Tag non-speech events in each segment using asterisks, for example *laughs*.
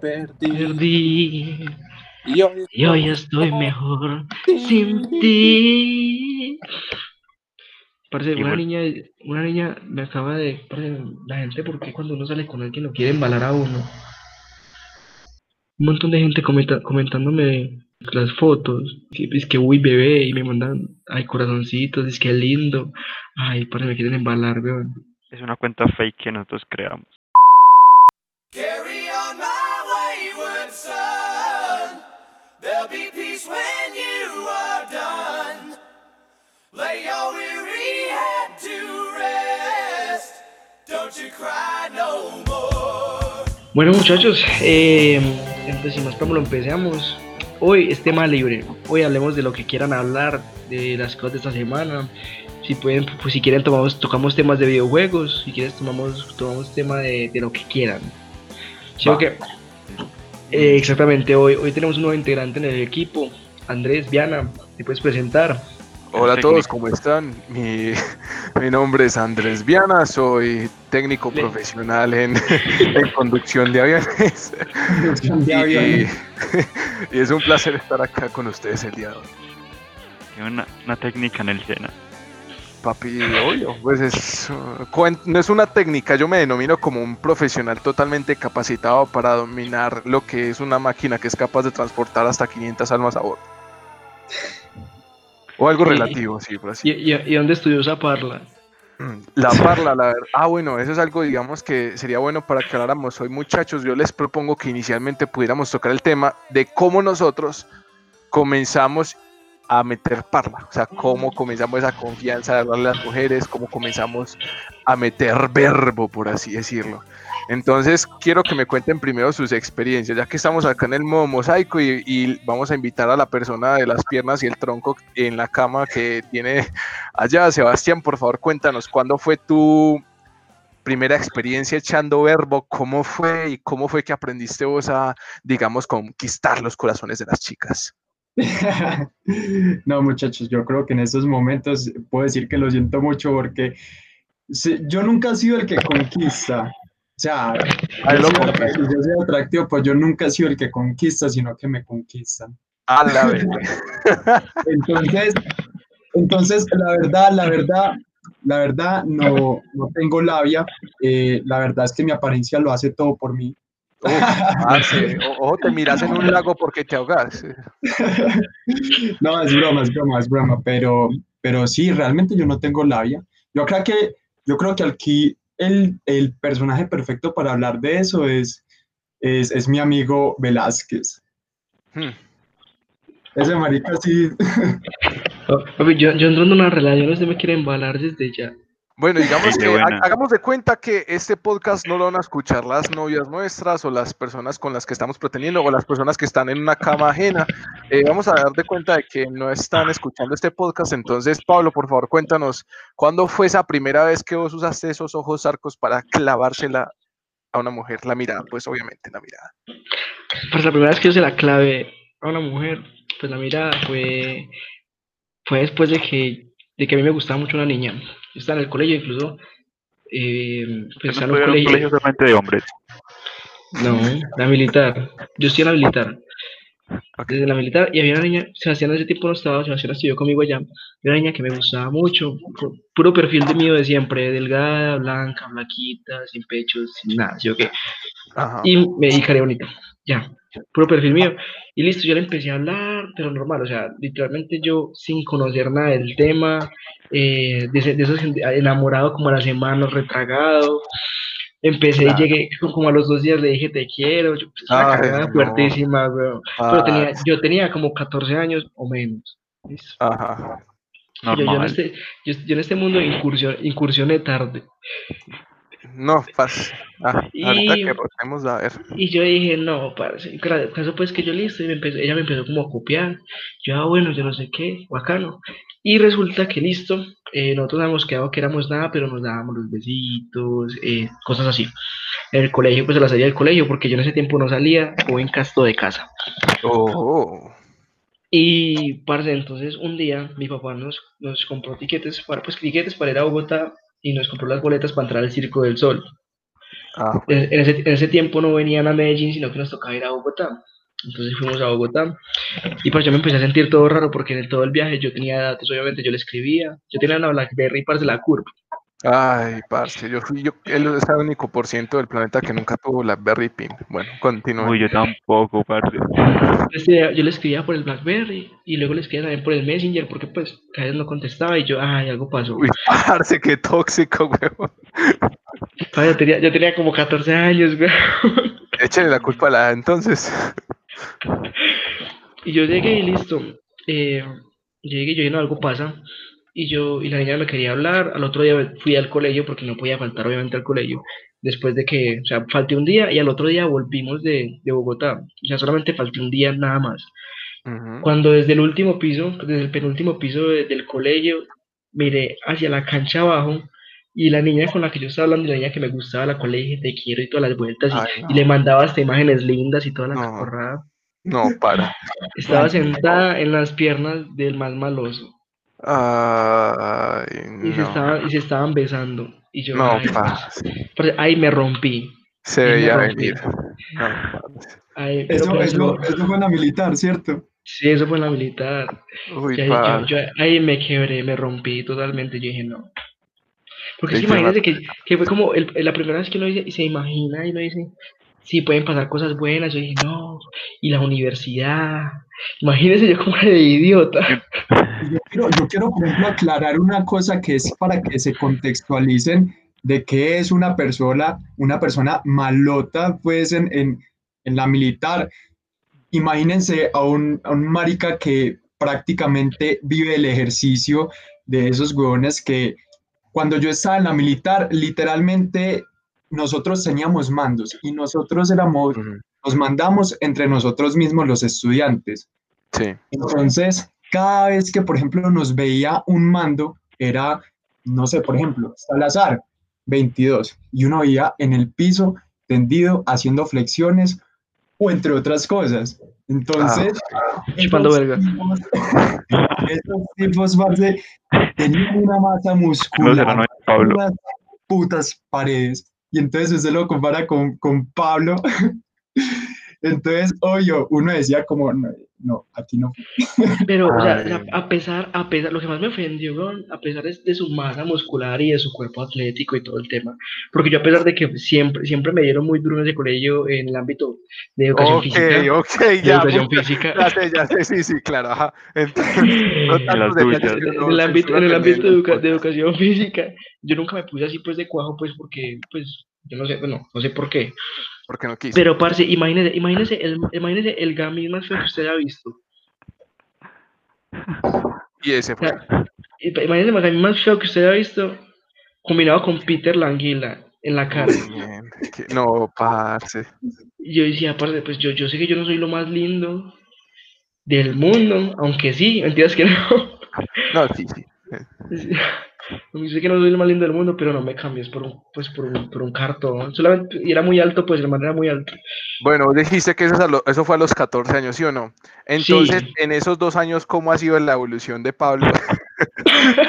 perdí. Perdí. Y hoy, Y hoy estoy mejor sin ti. Parce, una niña, una niña me acaba de. parce, la gente, ¿por qué cuando uno sale con alguien lo quiere embalar a uno? Un montón de gente comenta- comentándome las fotos. Es que, uy, bebé, y me mandan, ay, corazoncitos, es que lindo. Ay, parce, me quieren embalar, weón. Es una cuenta fake que nosotros creamos. Bueno muchachos, eh, entonces sin más preámbulo empecemos. Hoy es tema libre. Hoy hablemos de lo que quieran hablar, de las cosas de esta semana. Si pueden, pues si quieren tomamos, tocamos temas de videojuegos, si quieres tomamos, tomamos tema de, de lo que quieran. ¿Sí o Va. qué? Eh, exactamente, hoy, hoy tenemos un nuevo integrante en el equipo, Andrés Viana, ¿te puedes presentar? Hola a todos, ¿cómo están? Mi, *laughs* mi nombre es Andrés Viana, soy técnico Le- profesional en, *laughs* en conducción de aviones. y, *laughs* y es un placer estar acá con ustedes el día de hoy. Tiene una, una técnica en el Sena. Papi, obvio, pues es, no es una técnica, yo me denomino como un profesional totalmente capacitado para dominar lo que es una máquina que es capaz de transportar hasta 500 almas a bordo. O algo relativo, sí, por así. ¿Y, y, y dónde estudió esa parla? Mm, La parla, la verdad. Ah, bueno, eso es algo, digamos, que sería bueno para que habláramos hoy, muchachos. Yo les propongo que inicialmente pudiéramos tocar el tema de cómo nosotros comenzamos a meter parla. O sea, cómo comenzamos esa confianza de hablarle a las mujeres, cómo comenzamos a meter verbo, por así decirlo. Entonces, quiero que me cuenten primero sus experiencias, ya que estamos acá en el modo mosaico y, vamos a invitar a la persona de las piernas y el tronco en la cama que tiene allá. Sebastián, por favor, cuéntanos cuándo fue tu primera experiencia echando verbo, cómo fue y cómo fue que aprendiste vos a, digamos, conquistar los corazones de las chicas. *laughs* No, muchachos, yo creo que en estos momentos puedo decir que lo siento mucho porque yo nunca he sido el que conquista. O sea, Ay, yo lo soy atractivo, yo soy atractivo, pues yo nunca he sido el que conquista, sino que me conquistan. A la vez. *laughs* Entonces, entonces la verdad, la verdad, la verdad, no, no tengo labia. eh, la verdad es que mi apariencia lo hace todo por mí. Ojo, te miras en un lago porque te ahogas. *laughs* No, es broma, es broma, es broma, pero, pero sí, realmente yo no tengo labia. Yo creo que, yo creo que aquí el, el personaje perfecto para hablar de eso es, es, es mi amigo Velázquez. Hmm. Ese marica sí, *laughs* *laughs* Oh, papi, yo, yo entrando en una relación, usted me quiere embalar desde ya. Bueno, digamos que buena. hagamos de cuenta que este podcast no lo van a escuchar las novias nuestras o las personas con las que estamos pretendiendo o las personas que están en una cama ajena. Eh, vamos a dar de cuenta de que no están escuchando este podcast. Entonces, Pablo, por favor, cuéntanos, ¿cuándo fue esa primera vez que vos usaste esos ojos arcos para clavársela a una mujer? La mirada, pues obviamente la mirada. Pues la primera vez que yo se la clave a una mujer, pues la mirada fue, fue después de que, de que a mí me gustaba mucho una niña. Yo estaba en el colegio, incluso, eh, pues No estaba en un colegio, colegio solamente de hombres. no, la militar, yo estoy en la militar, desde la militar, y había una niña, Sebastián ese tiempo no estaba, Sebastián estudió conmigo allá, y una niña que me gustaba mucho, pu- puro perfil de mío de siempre, delgada, blanca, blanquita, sin pechos, sin nada, ¿sí o qué? Ajá. y me di cara bonita, ya, puro perfil mío. Y listo, yo le empecé a hablar, pero normal, o sea, literalmente yo sin conocer nada del tema, eh, de, de esos enamorado como a la semana, retragado. Empecé Claro. y llegué co- *laughs* como a los dos días le dije te quiero, yo, pues, una Ay, cagada no. fuertísima, weón. Pero Ah, tenía, yo tenía como 14 años o menos. ¿listo? Ajá. Yo, yo en este, yo, yo en este mundo incursion, incursioné tarde. No, pas. Ah, ahorita Y- que rotemos, a ver. Y yo dije, no, parce, claro, el caso pues que yo listo, y me empezó- ella me empezó como a copiar, yo, ah, bueno, yo no sé qué, bacano, y resulta que listo, eh, nosotros habíamos quedado que éramos nada, pero nos dábamos los besitos, eh, cosas así, en el colegio, pues a la salida del colegio, porque yo en ese tiempo no salía, o en casto de casa, Oh. y, parce, entonces un día mi papá nos, nos compró tiquetes para, pues tiquetes para ir a Bogotá, y nos compró las boletas para entrar al Circo del Sol, Ah, En, en ese, en ese tiempo no venían a Medellín, sino que nos tocaba ir a Bogotá. Entonces fuimos a Bogotá y pues yo me empecé a sentir todo raro porque en el- todo el viaje yo tenía datos, obviamente yo le escribía, yo tenía una Blackberry parce la curva. Ay, parce, yo fui yo, él es el único por ciento del planeta que nunca tuvo la Berry Pin. Bueno, continúe. Uy, yo tampoco, parce. Yo le escribía por el Blackberry y luego le escribía también por el Messenger porque pues cada vez no contestaba y yo, ay, algo pasó. Uy, parce, qué tóxico, weón. Yo, tenía, yo tenía como 14 años, güey. Échale la culpa a la entonces. Y yo llegué y listo. Eh, llegué y yo dije, no, algo pasa. Y yo, y la niña me quería hablar. Al otro día fui al colegio porque no podía faltar obviamente al colegio. Después de que, o sea, falté un día y al otro día volvimos de, de Bogotá. O sea, solamente falté un día nada más. Cuando desde el último piso, desde el penúltimo piso de- del colegio, miré hacia la cancha abajo y la niña con la que yo estaba hablando, y la niña que me gustaba, la cual le dije te quiero y todas las vueltas, y, le mandaba hasta imágenes lindas y toda la No. No, para. Estaba sentada en las piernas del más maloso Ay, y, se, no. estaban, y se estaban besando. Y yo, No, ay, ay, me rompí. Se veía rompí. venir. No. Ay, Eso, pues, eso, lo- eso fue en la militar, ¿cierto? sí, eso fue en la militar. Uy, ahí, yo, parce. yo ahí me quebré, me rompí totalmente. Yo dije, no. Porque Sí, que te imagínese que, que fue como el- la primera vez que uno dice, y se imagina y uno dice, sí, pueden pasar cosas buenas. Yo dije, no. Y la universidad. Imagínese yo como era *laughs* de idiota. Yo quiero, yo quiero, por ejemplo, aclarar una cosa que es para que se contextualicen de qué es una persona, una persona malota, pues, en, en, en la militar. Imagínense a un, a un marica que prácticamente vive el ejercicio de esos huevones que cuando yo estaba en la militar, literalmente nosotros teníamos mandos y nosotros éramos, Ujú. nos mandamos entre nosotros mismos los estudiantes. Sí. Entonces, cada vez que, por ejemplo, nos veía un mando, era, no sé, por ejemplo, Salazar, 22, y uno veía en el piso tendido haciendo flexiones o entre otras cosas. Entonces, Chupando esos verga. tipos- esos tipos, parce, tenían una masa muscular, no Pablo. unas putas paredes. Y entonces usted lo compara con, con Pablo. *laughs* Entonces, obvio, uno decía como, no, aquí no. Pero, o sea, a- pesar, a pesar, lo que más me ofendió, a pesar de, de su masa muscular y de su cuerpo atlético y todo el tema, porque yo a pesar de que siempre, siempre me dieron muy duro en ese colegio en el ámbito de educación Ok, física, ok, de ya. educación puta, física, Ya sé, ya sé, sí, sí, claro, ajá. Entonces, no tuyas. que en el ámbito, en el ámbito de, educa- de educación física, yo nunca me puse así pues de cuajo, pues porque, pues, yo no sé, bueno, no sé por qué, Porque no quiso. pero parce, imagínese, imagínese el, imagínese el gamis más feo que usted haya visto, Y ese o fue. sea, imagínese el gamis más feo que usted haya visto, combinado con Peter Languila en la cara. No, parce. Yo decía, aparte, pues yo, yo sé que yo no soy lo más lindo del mundo, aunque sí, mentiras que no. No, sí, sí. Sé *laughs* que no soy lo más lindo del mundo, pero no me cambies por un, pues por un, por un cartón. Solamente, y era muy alto, pues de manera muy alta. Bueno, dijiste que eso, es a lo- eso fue a los 14 años, ¿sí o no? Entonces, Sí. en esos dos años, ¿cómo ha sido la evolución de Pablo? *laughs*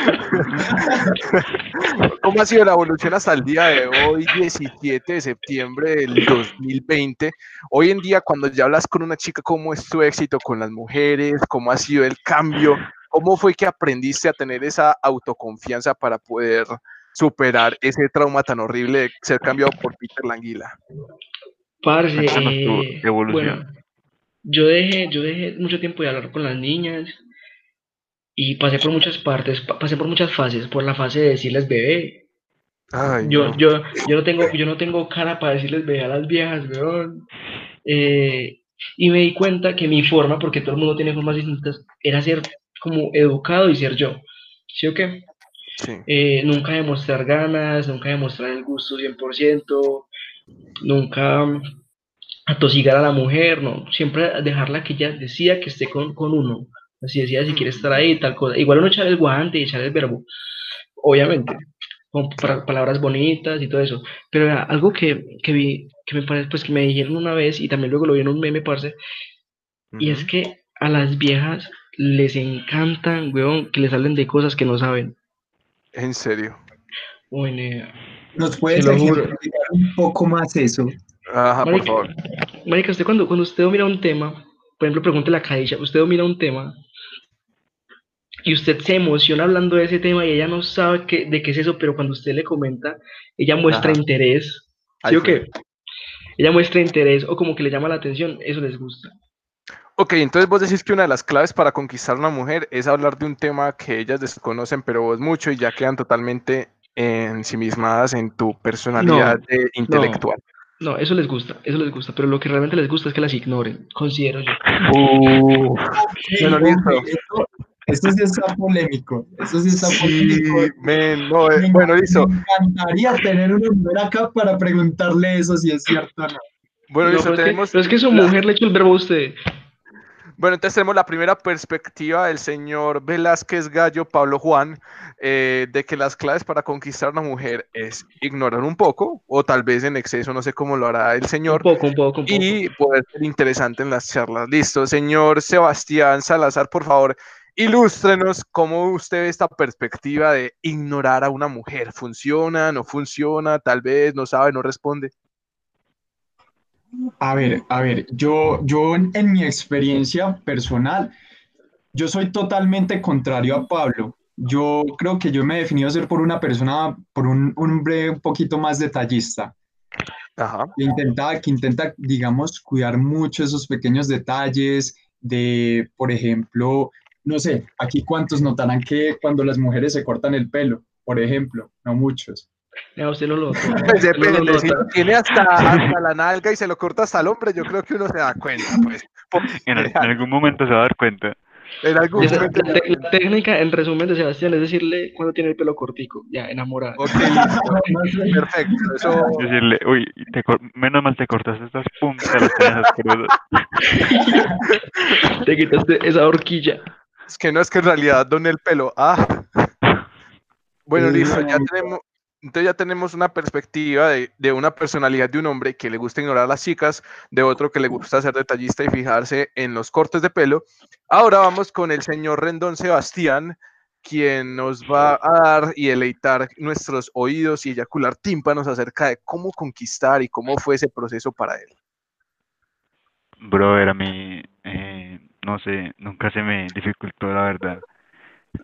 ¿Cómo ha sido la evolución hasta el día de hoy, 17 de septiembre del 2020? Hoy en día, cuando ya hablas con una chica, ¿cómo es tu éxito con las mujeres? ¿Cómo ha sido el cambio? ¿Cómo fue que aprendiste a tener esa autoconfianza para poder superar ese trauma tan horrible de ser cambiado por Peter Languila? Parce, eh, evolución. bueno, yo dejé, yo dejé mucho tiempo de hablar con las niñas y pasé por muchas partes, pa- pasé por muchas fases, por la fase de decirles bebé. Ay, Yo, no. yo, yo no tengo, yo no tengo cara para decirles bebé a las viejas, weón. Eh, y me di cuenta que mi forma, porque todo el mundo tiene formas distintas, era ser como educado y ser yo. ¿Sí o qué? Sí. Eh, nunca demostrar ganas, nunca demostrar el gusto 100%, nunca mm, atosigar a la mujer, no, siempre dejarla que ella decida que esté con, con uno, así decía si quiere estar ahí, tal cosa. Igual uno echar el guante y echar el verbo, obviamente, con palabras bonitas y todo eso, pero algo que, que vi, que me parece, pues que me dijeron una vez y también luego lo vi en un meme, parce, y es que a las viejas les encantan, weón, que les hablen de cosas que no saben. En serio. Nea. ¿Nos puedes ejemplificar un poco más eso? Ajá, por Marica, favor. Marica, usted cuando, cuando usted domina un tema, por ejemplo, pregúntele a Kaisha, usted domina un tema y usted se emociona hablando de ese tema y ella no sabe qué- de qué es eso, pero cuando usted le comenta, ella muestra Ajá. interés. Ahí ¿Sí o fue. qué? Ella muestra interés o como que le llama la atención, eso les gusta. Ok, entonces vos decís que una de las claves para conquistar a una mujer es hablar de un tema que ellas desconocen, pero vos mucho y ya quedan totalmente ensimismadas en tu personalidad de intelectual. No, eso les gusta, eso les gusta, pero lo que realmente les gusta es que las ignoren, considero yo. Uh, Bueno, listo. Esto, esto sí está polémico. Esto sí está sí, polémico. no, eh, Me- bueno, listo. Me encantaría tener una mujer acá para preguntarle eso si es cierto o no. Bueno, No, listo, pero, es que, tenemos pero es que su la- mujer le echó el verbo a usted. Bueno, entonces tenemos la primera perspectiva del señor Velázquez Gallo Pablo Juan, eh, de que las claves para conquistar a una mujer es ignorar un poco, o tal vez en exceso, no sé cómo lo hará el Un señor, poco, un poco, un poco. y poder ser interesante en las charlas. Listo, señor Sebastián Salazar, por favor, ilústrenos cómo usted ve esta perspectiva de ignorar a una mujer. ¿Funciona? ¿No funciona? Tal vez no sabe, no responde. A ver, a ver, yo, yo en, en mi experiencia personal, yo soy totalmente contrario a Pablo. Yo creo que yo me he definido ser por una persona, por un hombre un poquito más detallista, Ajá. que intenta, que intenta, digamos, cuidar mucho esos pequeños detalles de, por ejemplo, no sé, aquí cuántos notarán que cuando las mujeres se cortan el pelo, por ejemplo, no muchos. Usted no lo usted lo *laughs* si tiene hasta, hasta la nalga y se lo corta hasta el hombre, yo creo que uno se da cuenta, pues. En, al- *laughs* en algún momento se va a dar cuenta. En algún Esa- momento. la, te- la técnica, en resumen, de Sebastián es decirle cuando tiene el pelo cortico, ya, enamorada. Ok, *laughs* perfecto. Eso, Decirle, uy, te menos mal te cortaste estas puntas, las tenías. Te quitaste esa horquilla. es que no es que en realidad doné el pelo. Ah. Bueno, listo, ya tenemos. Entonces ya tenemos una perspectiva de, de una personalidad de un hombre que le gusta ignorar a las chicas, de otro que le gusta ser detallista y fijarse en los cortes de pelo. Ahora vamos con el señor Rendón Sebastián, quien nos va a dar y deleitar nuestros oídos y eyacular tímpanos acerca de cómo conquistar y cómo fue ese proceso para él. Brother, a mí, eh, no sé, nunca se me dificultó la verdad.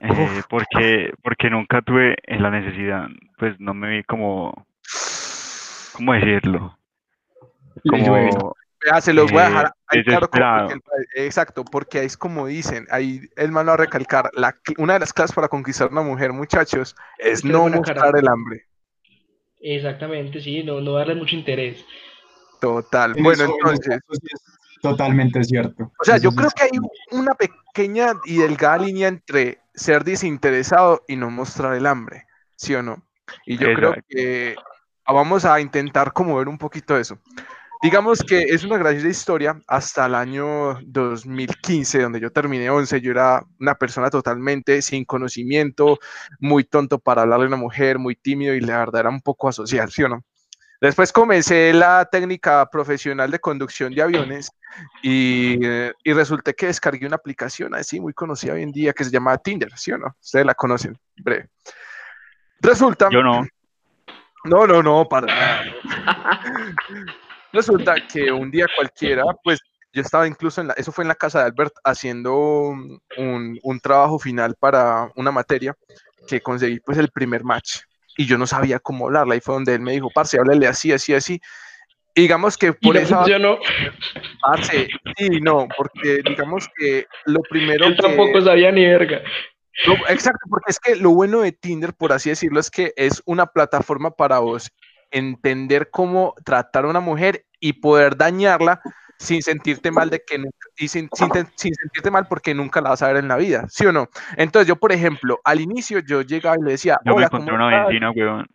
Eh, porque, porque nunca tuve en la necesidad, pues no me vi como, ¿cómo decirlo? Como, se los voy a Eh, dejar ahí claro porque exacto, porque es como dicen, ahí el man lo va a recalcar, la, una de las claves para conquistar a una mujer, muchachos, es no mostrar el hambre. Exactamente, sí, no, no darle mucho interés. Total. En Bueno, eso- entonces, eso sí es totalmente cierto. o sea, Eso yo creo es que hay una pequeña y delgada línea entre ser desinteresado y no mostrar el hambre, ¿sí o no? Y yo creo Exacto. que vamos a intentar como ver un poquito eso. Digamos que es una graciosa historia hasta el año 2015, donde yo terminé 11, yo era una persona totalmente sin conocimiento, muy tonto para hablarle a una mujer, muy tímido y la verdad era un poco asocial, ¿sí o no? Después comencé la técnica profesional de conducción de aviones y, y resulté que descargué una aplicación así muy conocida hoy en día que se llama Tinder, ¿sí o no? Ustedes la conocen, breve. Resulta... yo no, No, no, no, para nada. *laughs* Resulta que un día cualquiera, pues yo estaba incluso en la, eso fue en la casa de Albert haciendo un, un trabajo final para una materia que conseguí pues el primer match y yo no sabía cómo hablarla y fue donde él me dijo, parce, háblale así, así, así. Y digamos que por *laughs* no esa, funcionó. parce, sí, no, porque digamos que lo primero Él que... tampoco sabía ni verga. No, exacto, porque es que lo bueno de Tinder, por así decirlo, es que es una plataforma para vos entender cómo tratar a una mujer y poder dañarla sin sentirte mal de que nunca, y sin, sin, sin sentirte mal porque nunca la vas a ver en la vida, ¿sí o no? Entonces yo, por ejemplo, al inicio yo llegaba y le decía, yo me encontré ¿cómo una vecina, weón.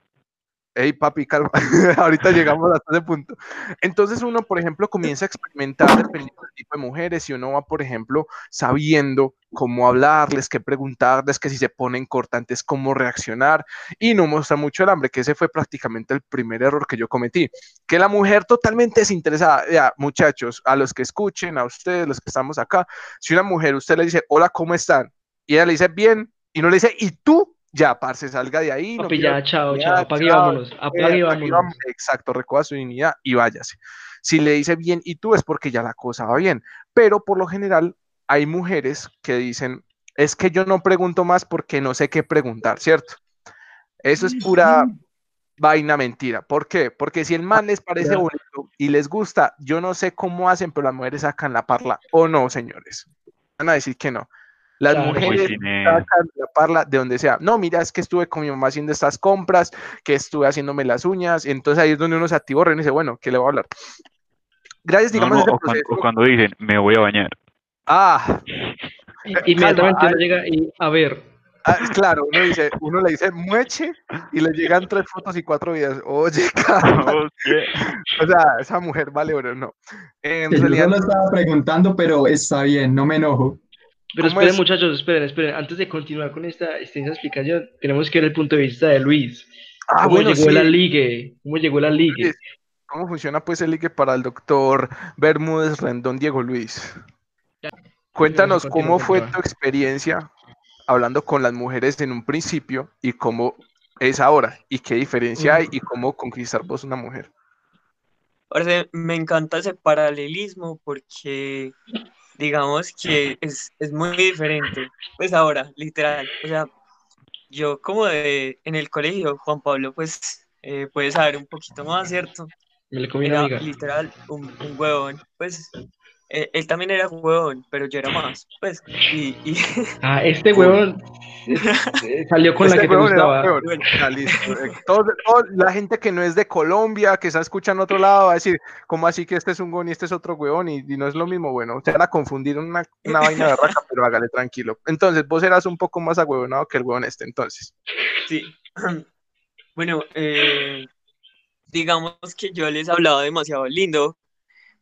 Ey, papi, calma. *laughs* Ahorita llegamos hasta ese punto. Entonces uno, por ejemplo, comienza a experimentar dependiendo del tipo de mujeres y uno va, por ejemplo, sabiendo cómo hablarles, qué preguntarles, que si se ponen cortantes, cómo reaccionar y no mostrar mucho el hambre, que ese fue prácticamente el primer error que yo cometí. Que la mujer totalmente desinteresada, ya, muchachos, a los que escuchen, a ustedes, los que estamos acá, si una mujer, usted le dice, hola, ¿cómo están? Y ella le dice, bien, y no le dice, ¿y tú? Ya, parce, salga de ahí. no Papi, quiero ya, chao, chao, apague y chao, vámonos, apague y eh, vámonos. Exacto, recoja su dignidad y váyase. Si le dice bien y tú es porque ya la cosa va bien. Pero por lo general hay mujeres que dicen, es que yo no pregunto más porque no sé qué preguntar, ¿cierto? Eso es pura vaina mentira. ¿Por qué? Porque si el man les parece bonito y les gusta, yo no sé cómo hacen, pero las mujeres sacan la parla. ¿O no, señores? Van a decir que no. Las Claro. Mujeres sacan la parla de donde sea. No, mira, es que estuve con mi mamá haciendo estas compras, que estuve haciéndome las uñas. Entonces ahí es donde uno se activó y dice, bueno, ¿qué le voy a hablar? Gracias, No, digamos, no, a ese o, cuando dicen, me voy a bañar. Ah, Inmediatamente uno llega y, a ver, ah, claro, uno dice, uno le dice mueche y le llegan tres fotos y cuatro videos. Oye. *laughs* Oh, ¿qué? O sea, esa mujer vale oro, no. En Que yo realidad, solo estaba preguntando, pero está bien, no me enojo. Pero ¿Cómo esperen es? muchachos, esperen, esperen, antes de continuar con esta extensa explicación, tenemos que ver el punto de vista de Luis. ah, ¿Cómo bueno, llegó sí. la ligue? ¿Cómo llegó la ligue? ¿Cómo funciona pues el ligue para el doctor Bermúdez Rendón Diego Luis? Cuéntanos continúa, cómo fue tu experiencia hablando con las mujeres en un principio y cómo es ahora y qué diferencia hay y cómo conquistar vos una mujer. Parce, me encanta ese paralelismo porque digamos que es, es muy diferente. Pues ahora, literal, o sea, yo como de en el colegio, Juan Pablo, pues eh, puede saber un poquito más, ¿cierto? Me le comí Era literal un, un huevón, pues eh, él también era huevón, pero yo era más, pues, y, y *laughs* Ah, este huevón eh, salió con la Este que te gustaba. huevón. Bueno. Ah, listo. Eh, todo- todo- la gente que no es de Colombia, que está escuchando otro lado, va a decir, ¿cómo así que este es un huevón y este es otro huevón? Y, y no es lo mismo, bueno, se van a confundir una, una vaina de raca, pero hágale tranquilo. Entonces, vos eras un poco más agüevonado que el huevón este, entonces. Sí. *clears throat* Bueno, eh, digamos que yo les hablaba demasiado lindo,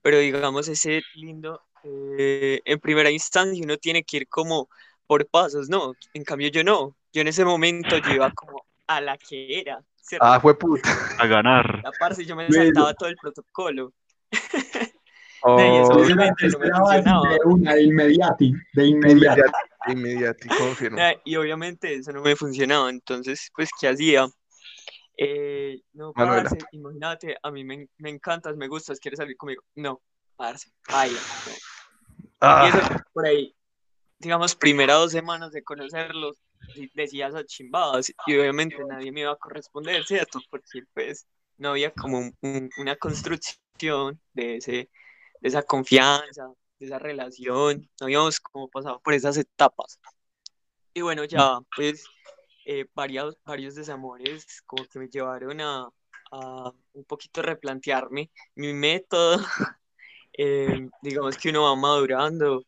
pero digamos ese lindo, eh, en primera instancia uno tiene que ir como por pasos, ¿no? En cambio yo no. Yo en ese momento yo iba *laughs* como a la que era, ¿cierto? Ah, fue puta. A ganar. La parce, yo me saltaba todo el protocolo. *laughs* Oh, *laughs* era no de una, de inmediati, de de inmediati. inmediato, de inmediato, confirmo. Y obviamente eso no me funcionaba, entonces, pues, ¿qué hacía? Eh, no, Manuela. parce, imagínate, a mí me, me encantas, me gustas, ¿quieres salir conmigo? No, parce, baila. no. Y Ah, eso por ahí, digamos, primera dos semanas de conocerlos, y decía esas chimbadas, y obviamente nadie me iba a corresponder, ¿cierto? Porque, pues, no había como un- un- una construcción de ese, de esa confianza, de esa relación, no habíamos como pasado por esas etapas. Y bueno, ya, pues, eh, varios, varios desamores como que me llevaron a, a un poquito replantearme mi método. *laughs* Eh, digamos que uno va madurando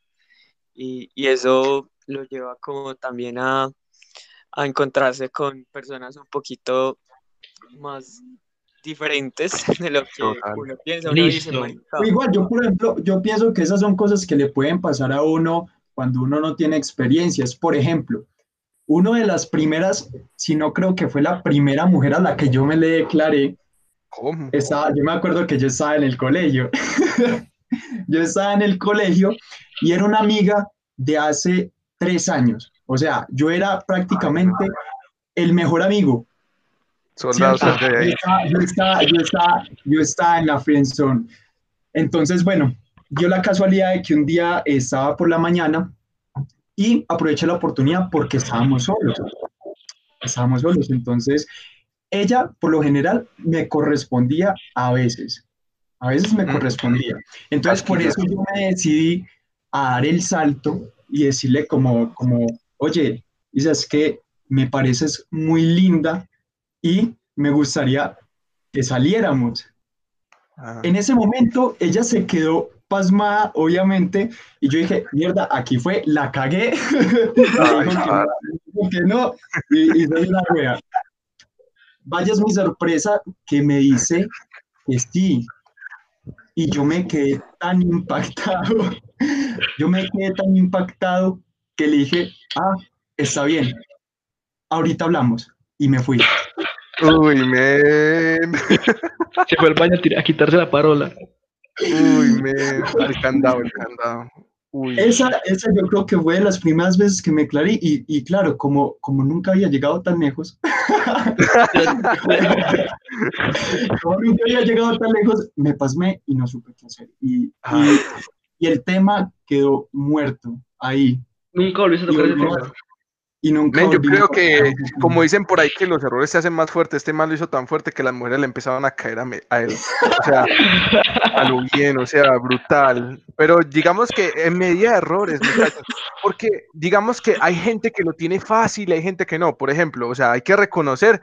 y, y eso lo lleva como también a, a encontrarse con personas un poquito más diferentes *laughs* de lo que Total. uno piensa. Uno dice, Listo. "Marica, Igual, yo por ejemplo, yo pienso que esas son cosas que le pueden pasar a uno cuando uno no tiene experiencias. Por ejemplo, una de las primeras, si no creo que fue la primera mujer a la que yo me le declaré, ¿cómo? estaba, yo me acuerdo que yo estaba en el colegio. *laughs* yo estaba en el colegio y era una amiga de hace tres años. O sea, yo era prácticamente el mejor amigo. Yo estaba, yo estaba en la friendzone. Entonces, bueno, dio la casualidad de que un día estaba por la mañana y aproveché la oportunidad porque estábamos solos. Estábamos solos. Entonces, ella, por lo general, me correspondía a veces. A veces me correspondía. Entonces, por eso yo me decidí a dar el salto y decirle como, como oye, dices que me pareces muy linda y me gustaría que saliéramos. Ah, En ese momento ella se quedó pasmada, obviamente, y yo dije, mierda, aquí fue, la cagué. Me dijo que no, y, y soy una wea. Vaya es mi sorpresa que me dice que sí. Y yo me quedé tan impactado, *laughs* yo me quedé tan impactado que le dije, ah, está bien, ahorita hablamos. Y me fui. Uy, men. Se fue al baño a, tirar- a quitarse la parola. Uy, *laughs* men. El candado, el candado. Uy, Esa, esa yo creo que fue de las primeras veces que me aclaré y, y claro, como, como nunca había llegado tan lejos, *laughs* como nunca había llegado tan lejos, me pasmé y no supe qué hacer. Y, Ah. y, y el tema quedó muerto ahí. Nunca volviste a Y, tocar ese tema. Y nunca Men, yo creo que, como dicen por ahí, que los errores se hacen más fuertes. Este man lo hizo tan fuerte que las mujeres le empezaban a caer a, me- a él. O sea, a lo bien, o sea, brutal. Pero digamos que en medida de errores, muchachos, porque digamos que hay gente que lo tiene fácil, hay gente que no. Por ejemplo, o sea, hay que reconocer.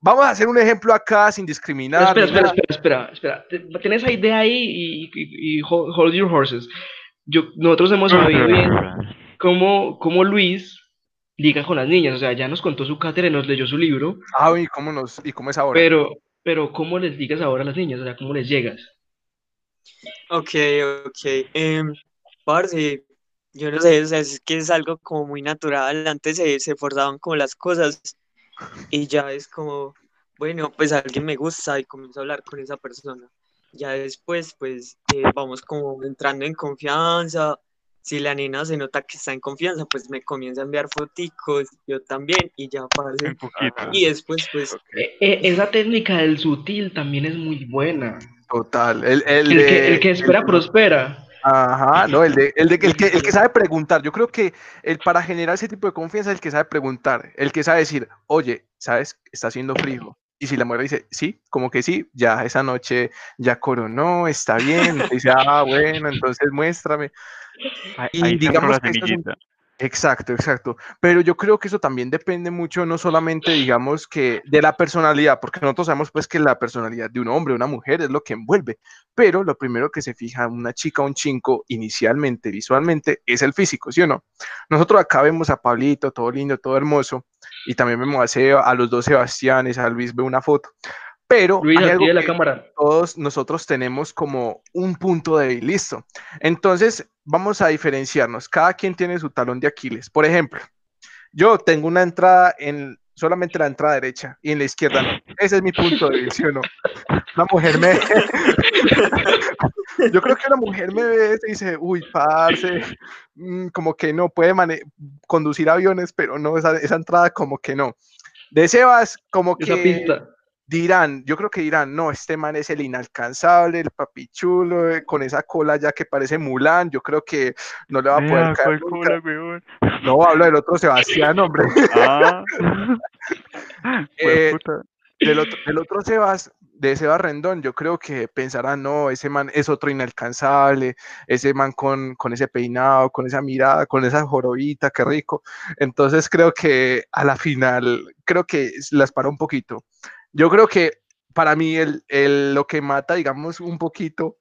Vamos a hacer un ejemplo acá sin discriminar. espera, espera, espera, espera, espera. Te- Tenés esa idea ahí y, y- y hold hold your horses. Yo, nosotros hemos sabido bien *laughs* cómo, cómo Luis liga con las niñas. O sea, ya nos contó su cátedra y nos leyó su libro, Ah, y cómo nos, y cómo es ahora. pero, pero ¿cómo les ligas ahora a las niñas? O sea, ¿cómo les llegas? Ok, ok. em, parce, yo no sé, o sea, es que es algo como muy natural. Antes se, se forzaban como las cosas y ya es como, bueno, pues alguien me gusta y comienzo a hablar con esa persona. Ya después, pues eh, vamos como entrando en confianza. Si la nena se nota que está en confianza, pues me comienza a enviar foticos, yo también, y ya, poquito. Y después, pues, Eh, eh, esa técnica del sutil también es muy buena. Total. El, el El de- que, el que espera el- prospera. Ajá, no, el de, el de el que, el que sabe preguntar. Yo creo que el para generar ese tipo de confianza es el que sabe preguntar, el que sabe decir, oye, ¿sabes? Está haciendo frío. Y si la mujer dice, sí, como que sí, ya esa noche ya coronó, está bien. Dice, ah, bueno, entonces muéstrame. Ahí, Y ahí digamos la que. Exacto, exacto. Pero yo creo que eso también depende mucho, no solamente, digamos, que de la personalidad, porque nosotros sabemos pues que la personalidad de un hombre una mujer es lo que envuelve, pero lo primero que se fija una chica o un chinco inicialmente, visualmente, es el físico, ¿sí o no? Nosotros acá vemos a Pablito, todo lindo, todo hermoso, y también vemos a, Seba- a los dos Sebastianes, a Luis ve una foto, pero Luis, hay algo la que- cámara. todos nosotros tenemos como un punto débil, listo. Entonces, vamos a diferenciarnos. Cada quien tiene su talón de Aquiles. Por ejemplo, yo tengo una entrada en solamente la entrada derecha y en la izquierda no. Ese es mi punto ¿sí o no? Una mujer me... *laughs* Yo creo que una mujer me ve y dice, uy, parce, mm, como que no puede mane- conducir aviones, pero no, esa, esa entrada como que no. De Sebas, como que Esa pista. Dirán, yo creo que dirán, no, este man es el inalcanzable, el papichulo, eh, con esa cola ya que parece Mulan, yo creo que no le va a poder caer. No, hablo del otro Sebastián, hombre. Ah. *laughs* Eh. Del otro, del otro Sebas, de Sebas Rendón, yo creo que pensarán, no, ese man es otro inalcanzable, ese man con, con ese peinado, con esa mirada, con esa jorobita, qué rico. Entonces creo que a la final, creo que las para un poquito. Yo creo que para mí el, el- lo que mata, digamos, un poquito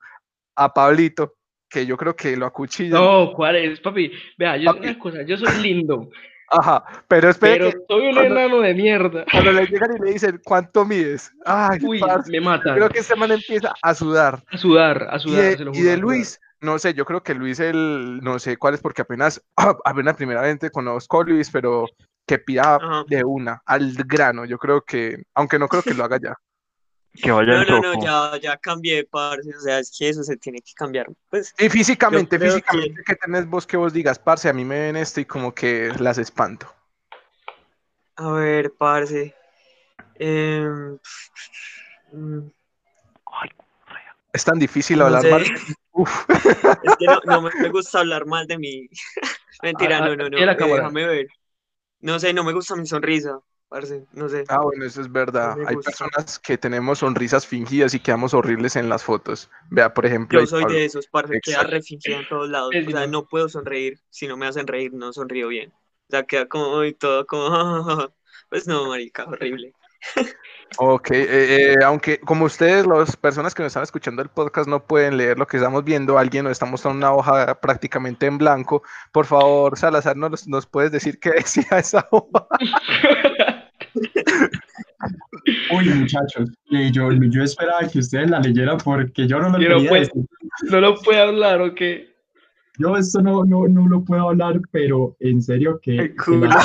a Pablito, que yo creo que lo acuchilla. No, ¿cuál es, papi? Vea, yo Papi. una cosa, yo soy lindo, Ajá, pero espere pero que soy un cuando- enano de mierda. cuando le llegan y le dicen, ¿cuánto mides? Ay, Uy, parce, me matan. creo que ese man empieza a sudar. A sudar, a Y sudar, de, se lo y juro, de a sudar. Luis, no sé, yo creo que Luis, el, no sé cuál es, porque apenas, *clears throat* apenas primeramente conozco a Luis, pero que pida Ajá. de una, al grano, yo creo que, aunque no creo que lo haga ya. *laughs* Que vaya no, el no, no, ya, ya cambié, parce, o sea, es que eso se tiene que cambiar. Pues, Y físicamente, creo que- físicamente, que tenés vos que vos digas, parce, a mí me ven esto y como que las espanto. a ver, parce. Mm, Es tan difícil No hablar sé. mal. *laughs* Uf. Es que no, no me gusta hablar mal de mí. *laughs* Mentira, Ah, ah, no, no, no. eh, déjame ver. No sé, no me gusta mi sonrisa, parce, no sé. Ah, bueno, eso es verdad. Hay gusta. personas que tenemos sonrisas fingidas y quedamos horribles en las fotos. Vea, por ejemplo, Yo soy Pablo. de esos, parce, queda Exacto. refingida en todos lados. O sea, no. no puedo sonreír. Si no me hacen reír, no sonrío bien. O sea, queda como y todo como. *laughs* Pues no, marica, horrible. Ok, eh, eh, aunque como ustedes, las personas que nos están escuchando el podcast, no pueden leer lo que estamos viendo, alguien nos está mostrando una hoja prácticamente en blanco. Por favor, Salazar, ¿nos, nos puedes decir qué *laughs* decía esa hoja? *laughs* Uy, muchachos, eh, yo, yo esperaba que ustedes la leyeran porque yo no lo Yo no puedo. lo puede hablar, ¿o qué? Yo esto no, no, no lo puedo hablar, pero en serio que... *laughs* El que culo. la-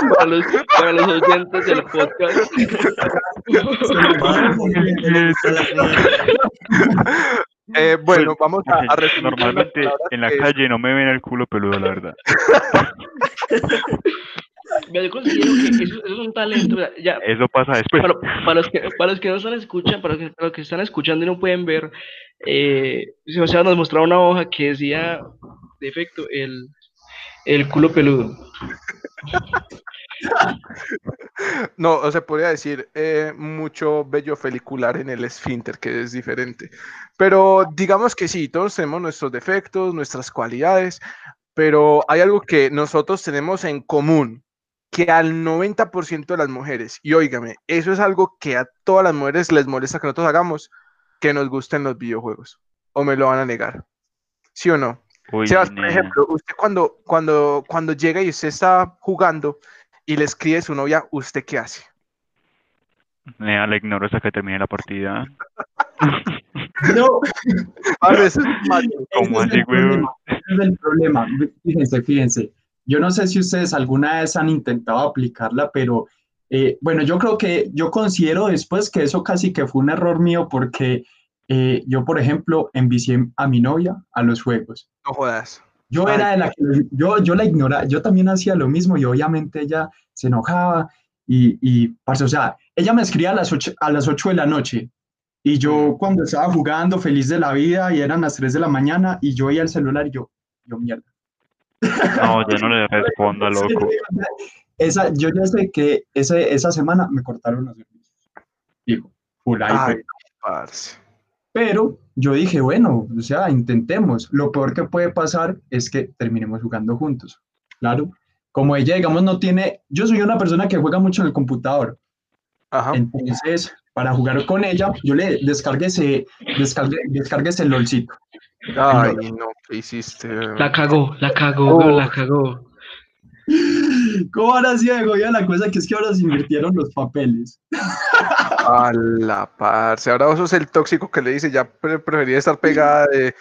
*laughs* para, los, para los oyentes del podcast. *laughs* Eh, bueno, vamos a, a resumir Normalmente en la que- calle no me ven el culo peludo, la verdad. *laughs* Yo considero que eso, eso es un talento. o sea, Ya, Eso pasa después. para, para los que, para los que no están escuchan, para los que, para los que están escuchando y no pueden ver, eh, Sebastián nos mostraba una hoja que decía, de efecto, el, el culo peludo. *laughs* No, o se podría decir eh, mucho vello felicular en el esfínter, que es diferente. Pero digamos que sí, todos tenemos nuestros defectos, nuestras cualidades, pero hay algo que nosotros tenemos en común, que al 90% de las mujeres, y óigame, eso es algo que a todas las mujeres les molesta que nosotros hagamos, que nos gusten los videojuegos. ¿O me lo van a negar? ¿Sí o no? Uy, Sebas, por ejemplo, usted cuando, cuando, cuando llega y usted está jugando y le escribe a su novia, ¿usted qué hace? Nena, la ignoro hasta que termine la partida. No, A veces. ¿Cómo así, el weón? problema, ese es el problema. Fíjense, fíjense. Yo no sé si ustedes alguna vez han intentado aplicarla, pero eh, bueno, yo creo que yo considero después que eso casi que fue un error mío porque eh, yo, por ejemplo, envicié a mi novia a los juegos. No jodas. Yo Ay. era de la que yo, yo la ignoraba, yo también hacía lo mismo y obviamente ella se enojaba y, y parce, o sea, ella me escribía a las 8, a las 8 de la noche y yo cuando estaba jugando feliz de la vida y eran las 3 de la mañana y yo veía el celular y yo, yo mierda. No, yo no le *laughs* respondo, loco. Esa, yo ya sé que ese, esa semana me cortaron los servicios. Digo, full Ay, parce. Pero yo dije, bueno, o sea, intentemos. Lo peor que puede pasar es que terminemos jugando juntos. Claro. Como ella, digamos, no tiene. Yo soy una persona que juega mucho en el computador. Ajá. Entonces, para jugar con ella, yo le descargué ese, descargué, descargué ese LOLcito. Ay, no, ¿qué hiciste? La cagó, la cagó, Oh. la cagó. ¿Cómo ahora sí me la cosa? Que es que ahora se invirtieron los papeles. A la parce. Ahora vos sos el tóxico que le dice, ya pre- prefería estar pegada de,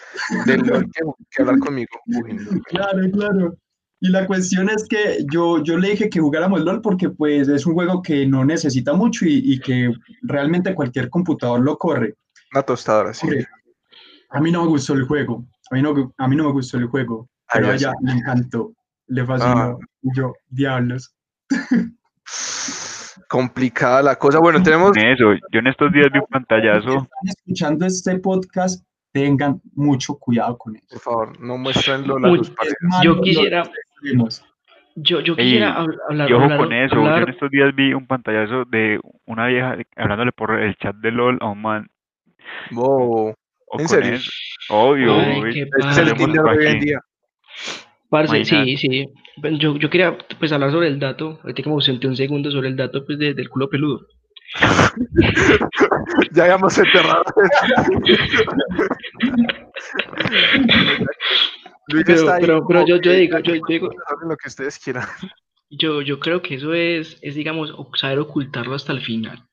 del *laughs* LOL que, que hablar conmigo. Uy, no. Claro, claro. Y la cuestión es que yo, yo le dije que jugáramos LOL porque pues es un juego que no necesita mucho y, y que realmente cualquier computador lo corre. Una tostadora, sí. A mí no me gustó el juego. A mí no, a mí no me gustó el juego. Ay, Pero a ella le encantó. Le fascinó. Y yo, diablos. *laughs* Complicada la cosa. Bueno, tenemos. En eso, yo en estos días vi un pantallazo. Están escuchando este podcast, tengan mucho cuidado con eso. Por favor, no muestrenlo a sus Yo quisiera, yo, yo Ey, quisiera habl- hablar, Y ojo hablar- con eso, yo hablar- en estos días vi un pantallazo de una vieja hablándole por el chat de LOL a un man. Wow. O ¿En serio? eso. Obvio, Ay, es el Tinder de hoy en día. Parce, sí, sí. Bueno, Yo, yo quería pues hablar sobre el dato, ahorita que me ausenté un segundo sobre el dato pues de- del culo peludo. *laughs* Ya habíamos enterrado. Pero, pero, pero yo, yo digo, yo, yo digo, lo que ustedes quieran. yo, yo creo que eso es, es digamos, saber ocultarlo hasta el final.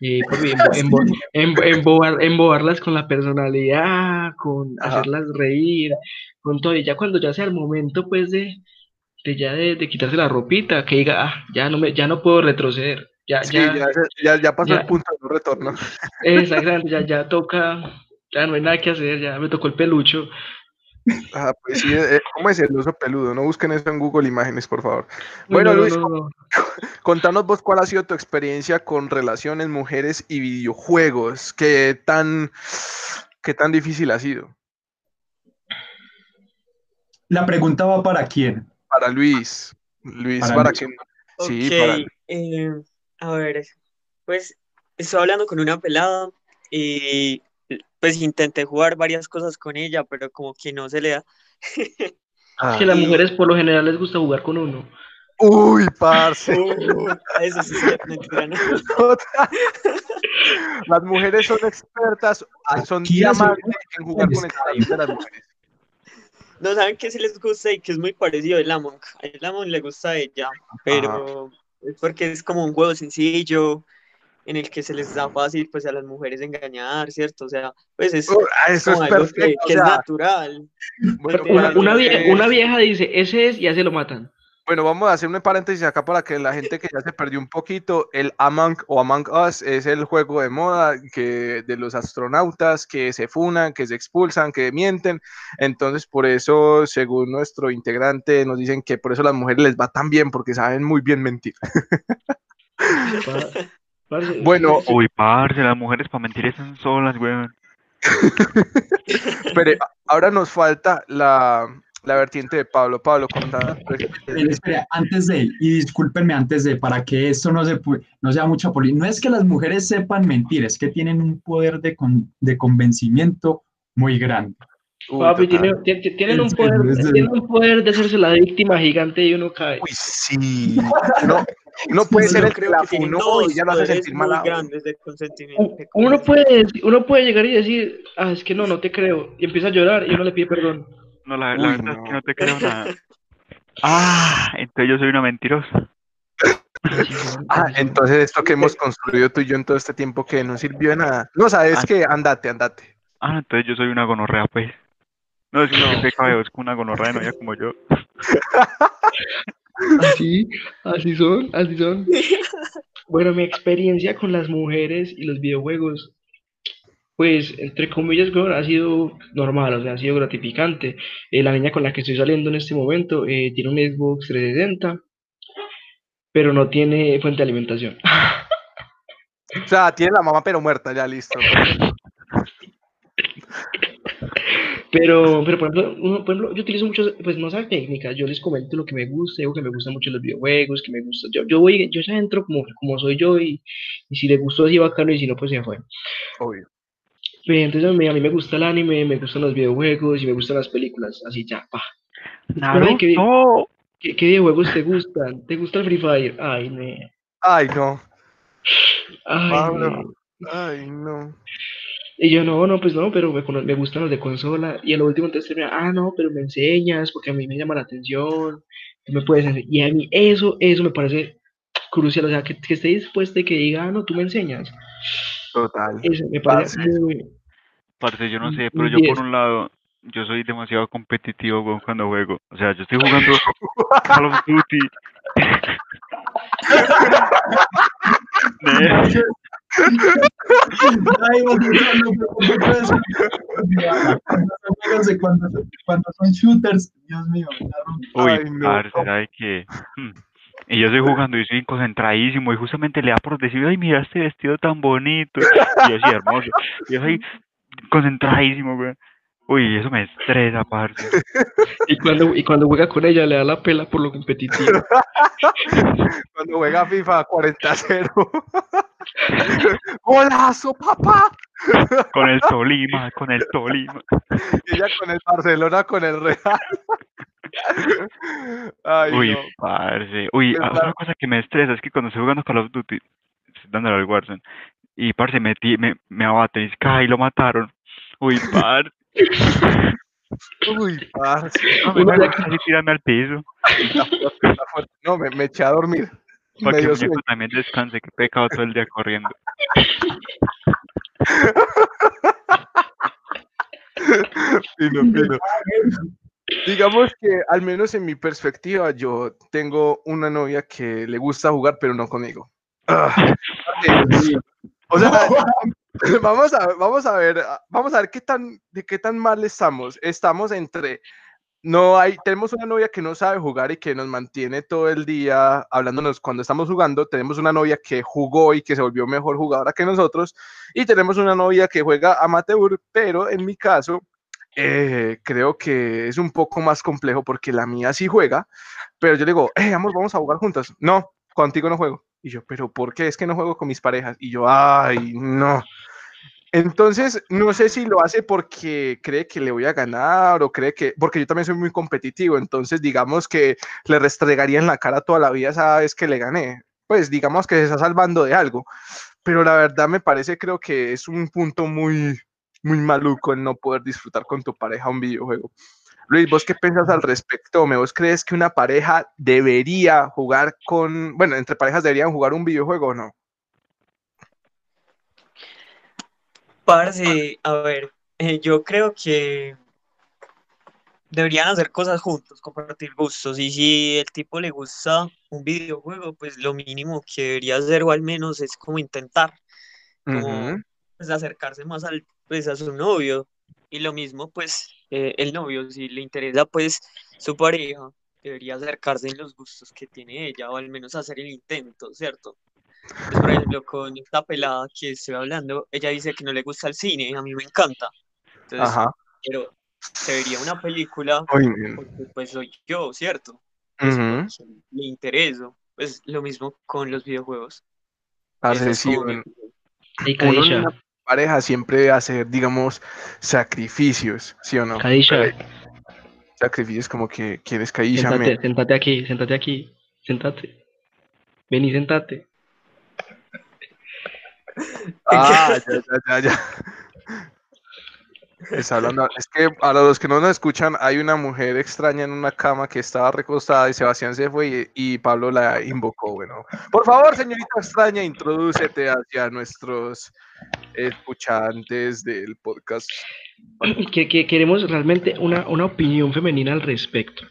Eh, porque embo- *laughs* embo- embo- embobar- embobarlas con la personalidad, con Ajá. hacerlas reír, con todo. Y ya cuando ya sea el momento, pues, de, de ya de, de quitarse la ropita, que diga, ah, ya no me, ya no puedo retroceder. Ya, Sí, ya, ya, ya, ya pasó ya. el punto de no retorno. *laughs* exactamente, ya, ya toca, ya no hay nada que hacer, ya me tocó el pelucho. Ah, pues sí, eh, ¿cómo es el oso peludo? No busquen eso en Google Imágenes, por favor. No, Bueno, no, no, Luis, no, no. Contanos vos cuál ha sido tu experiencia con relaciones, mujeres y videojuegos. ¿Qué tan, qué tan difícil ha sido? La pregunta va para quién. Para Luis. Luis, Para para, que... Sí, Ok, para... eh, a ver, pues estoy hablando con una pelada y pues intenté jugar varias cosas con ella, pero como que no se le da. Ah. Es que las mujeres por lo general les gusta jugar con uno. Uy, *laughs* parce. Uh, eso sí mentira, ¿no? *laughs* Las mujeres son expertas, son diamantes en jugar con el corazón de las mujeres. No saben qué sí les gusta y que es muy parecido el Among. El Among le gusta a ella, pero es porque es como un juego sencillo en el que se les da fácil pues a las mujeres engañar, ¿cierto? O sea, pues es Uh, Eso es como algo que, perfecto. que o es natural. bueno, Una, para una los vie- que- una vieja dice, ese es, y ya se lo matan. Bueno, vamos a hacer un paréntesis acá para que la gente que ya se perdió un poquito, el Among o Among Us es el juego de moda que de los astronautas que se funan, que se expulsan, que mienten. Entonces, por eso, según nuestro integrante, nos dicen que por eso a las mujeres les va tan bien, porque saben muy bien mentir. Parce, Bueno, Uy, parce, las mujeres para mentir están solas, weón. *laughs* Pero ahora nos falta la, la vertiente de Pablo. Pablo, contá. Espera, espera, antes de, y discúlpenme antes de, para que esto no, se, no sea mucha política, no es que las mujeres sepan mentir, es que tienen un poder de, con- de convencimiento muy grande. Uy, Papi, tienen, un poder, tienen un poder de hacerse la víctima gigante y uno cae. Uy, sí. No, no puede ser el que creo la funó y ya lo hace sentir mal. uno. Uno puede, uno puede llegar y decir, ah, es que no, no te creo, y empieza a llorar y uno le pide perdón. No, la, la Uy, verdad es que no. te creo *laughs* nada. Ah, entonces yo soy una mentirosa. *laughs* Ah, entonces esto que hemos construido tú y yo en todo este tiempo que no sirvió de nada. No, sabes Ah. que andate, andate. Ah, entonces yo soy una gonorrea, pues. No, es que No. pecado, es una gonorrea de novia como yo. *laughs* Así, así son, así son. Bueno, mi experiencia con las mujeres y los videojuegos, pues, entre comillas, ha sido normal, o sea, ha sido gratificante. Eh, la niña con la que estoy saliendo en este momento eh, tiene un Xbox 360, pero no tiene fuente de alimentación. O sea, tiene la mamá pero muerta, ya listo. Pero, pero por ejemplo, uno- por ejemplo, yo utilizo muchas, pues no técnicas, yo les comento lo que me gusta, digo que me gustan mucho los videojuegos, que me gusta, yo, yo voy, yo ya entro como, como soy yo y, y si le gustó así bacano y si no pues ya fue. Obvio. Pues, entonces a mí, a mí me gusta el anime, me gustan los videojuegos y me gustan las películas, así ya, pa. Ay, qué- ¡Naruto! ¿Qué, qué videojuegos te gustan? ¿Te gusta el Free Fire? Ay, ne. Ay, no. Ay, Pablo. ne. Ay, no. Y yo, no, no, pues no, pero me, me gustan los de consola. Y a lo último entonces termina, ah, no, pero me enseñas, porque a mí me llama la atención, tú me puedes enseñar. Y a mí eso, eso me parece crucial, o sea, que, que esté dispuesto y que diga, ah, no, tú me enseñas. Total. Eso me parece Parce. muy... Parce, yo no sé, pero yo 10. por un lado, yo soy demasiado competitivo cuando juego. O sea, yo estoy jugando Call of Duty. Ne- Ay, Gonzalo, pero ¿por qué puedes- Cuando son shooters, Dios mío, Uy, parce, ¿sabe qué? Y yo estoy jugando y estoy concentradísimo y justamente le da por decir, ay, mira este vestido tan bonito. Y yo así, hermoso. Y yo soy concentradísimo, güey. Uy, eso me estresa, parce. *laughs* Y cuando, y cuando juega con ella le da la pela por lo competitivo. *laughs* Cuando juega FIFA 40-0. ¡Golazo, papá! Con el Tolima, con el Tolima. Y ella con el Barcelona, con el Real. Ay, Uy, no. parce. Uy, Es otra cosa que me estresa es que cuando estoy jugando Call of Duty, dándole al Warzone, y parce, me, me, me abaten y dice, "Ay, lo mataron. Uy, parce. Uy, parce. No, me tirarme al piso. No, me, me eché a dormir. Para Me que dio el muñeco sueño. también descanse, que pecado todo el día corriendo. *laughs* Fino, fino. Digamos que, al menos en mi perspectiva, yo tengo una novia que le gusta jugar, pero no conmigo. Ah, porque, o sea, *laughs* vamos a, vamos a ver, vamos a ver qué tan, de qué tan mal estamos. Estamos entre, no hay, tenemos una novia que no sabe jugar y que nos mantiene todo el día hablándonos cuando estamos jugando. Tenemos una novia que jugó y que se volvió mejor jugadora que nosotros. Y tenemos una novia que juega amateur, pero en mi caso, eh, creo que es un poco más complejo porque la mía sí juega, pero yo digo, hey, amor, vamos a jugar juntas. No, contigo no juego. Y yo, pero ¿por qué es que no juego con mis parejas? Y yo, ay, no. Entonces, no sé si lo hace porque cree que le voy a ganar o cree que, porque yo también soy muy competitivo, entonces digamos que le restregaría en la cara toda la vida esa vez que le gané. Pues digamos que se está salvando de algo, pero la verdad me parece, creo que es un punto muy, muy maluco el no poder disfrutar con tu pareja un videojuego. Luis, ¿vos qué piensas al respecto? ¿Me vos crees que una pareja debería jugar con, bueno, entre parejas deberían jugar un videojuego o no? Parce, a ver, eh, yo creo que deberían hacer cosas juntos, compartir gustos. Y si el tipo le gusta un videojuego, pues lo mínimo que debería hacer, o al menos, es como intentar, como pues, acercarse más al, pues, a su novio. Y lo mismo, pues, eh, el novio, si le interesa, pues, su pareja, debería acercarse en los gustos que tiene ella, o al menos hacer el intento, ¿cierto? Pues, por ejemplo, con esta pelada que estoy hablando, ella dice que no le gusta el cine, a mí me encanta. Entonces, Ajá. pero se vería una película Uy, porque pues soy yo, ¿cierto? Pues Ujú. porque le intereso. Pues lo mismo con los videojuegos. Mi uno- pareja siempre debe hacer, digamos, sacrificios, ¿sí o no? Kadisha, Sacrificios como que quieres Kadisha, sentate, sentate aquí, sentate aquí, sentate. Ven y sentate. Ah, *laughs* ya, ya, ya, ya. Está hablando- Es que a los que no nos escuchan, hay una mujer extraña en una cama que estaba recostada y Sebastián se fue y, y Pablo la invocó. Bueno, por favor, señorita extraña, introdúcete hacia nuestros escuchantes del podcast. *clears throat* Que, que queremos realmente una, una opinión femenina al respecto.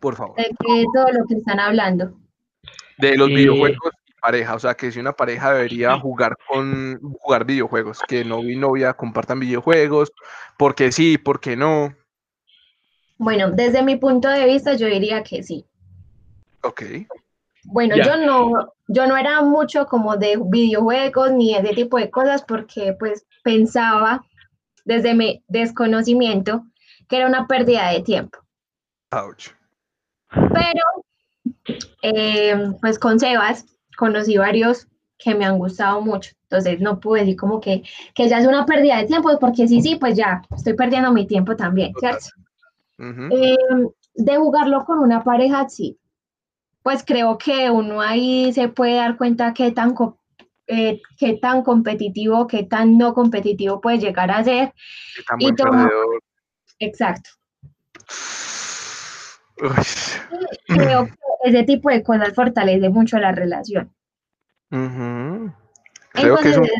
Por favor. de todo lo que están hablando. De los Eh, videojuegos pareja, o sea, que si una pareja debería jugar con jugar videojuegos, que novio y novia compartan videojuegos, porque sí, porque no. Bueno, desde mi punto de vista, yo diría que sí. Ok. Bueno, yo no, yo no era mucho como de videojuegos ni ese tipo de cosas porque pues pensaba desde mi desconocimiento que era una pérdida de tiempo. Ouch. Pero eh, pues con Sebas conocí varios que me han gustado mucho. Entonces no puedo decir como que, que ya es una pérdida de tiempo porque sí, sí, pues ya estoy perdiendo mi tiempo también. ¿cierto? Eh, de jugarlo con una pareja, sí. Pues creo que uno ahí se puede dar cuenta qué tan, eh, qué tan competitivo, qué tan no competitivo puede llegar a ser. Qué tan y toma-. Exacto. Uy. Creo que ese tipo de cosas fortalece mucho la relación. Ujú. Creo que es Entonces,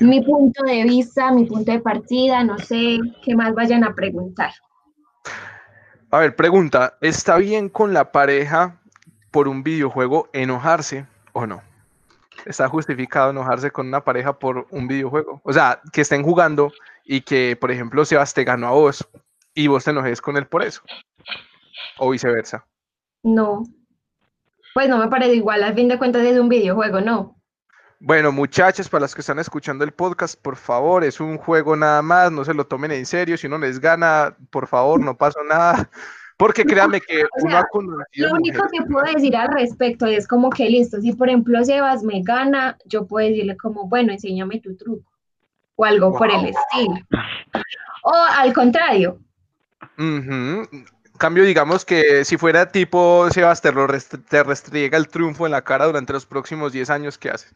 un mi punto de vista, mi punto de partida, no sé qué más vayan a preguntar. A ver, pregunta, ¿está bien con la pareja por un videojuego enojarse o no? ¿Está justificado enojarse con una pareja por un videojuego? O sea, que estén jugando y que, por ejemplo, Sebas te ganó a vos y vos te enojes con él por eso. O viceversa. No. Pues no me parece igual, al fin de cuentas es un videojuego, no. Bueno, muchachos, para los que están escuchando el podcast, por favor, es un juego nada más, no se lo tomen en serio. Si uno les gana, por favor, no pasa nada. *laughs* Porque créanme que O uno sea, ha Lo único mujeres- que puedo decir al respecto es como que listo, si por ejemplo Sebas me gana, yo puedo decirle como, bueno, enséñame tu truco o algo por el Wow. estilo. O al contrario, Ujú. Cambio, digamos que si fuera tipo Sebas, te, lo te restriega el triunfo en la cara durante los próximos 10 años, ¿qué haces?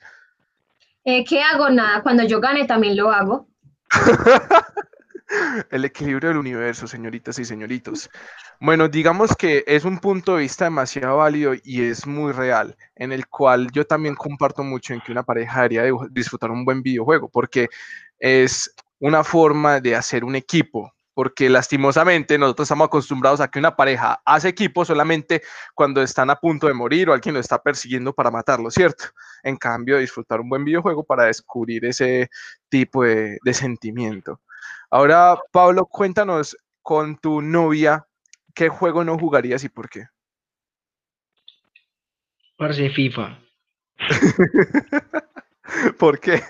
eh, ¿qué hago? Nada, cuando yo gane también lo hago. *laughs* El equilibrio del universo, señoritas y señoritos. Bueno, digamos que es un punto de vista demasiado válido y es muy real, en el cual yo también comparto mucho en que una pareja debería de disfrutar un buen videojuego, porque es una forma de hacer un equipo, porque lastimosamente nosotros estamos acostumbrados a que una pareja hace equipo solamente cuando están a punto de morir o alguien lo está persiguiendo para matarlo, ¿cierto? En cambio, disfrutar un buen videojuego para descubrir ese tipo de, de sentimiento. Ahora, Pablo, cuéntanos con tu novia, ¿qué juego no jugarías y por qué? Parce, FIFA, *laughs* ¿Por qué?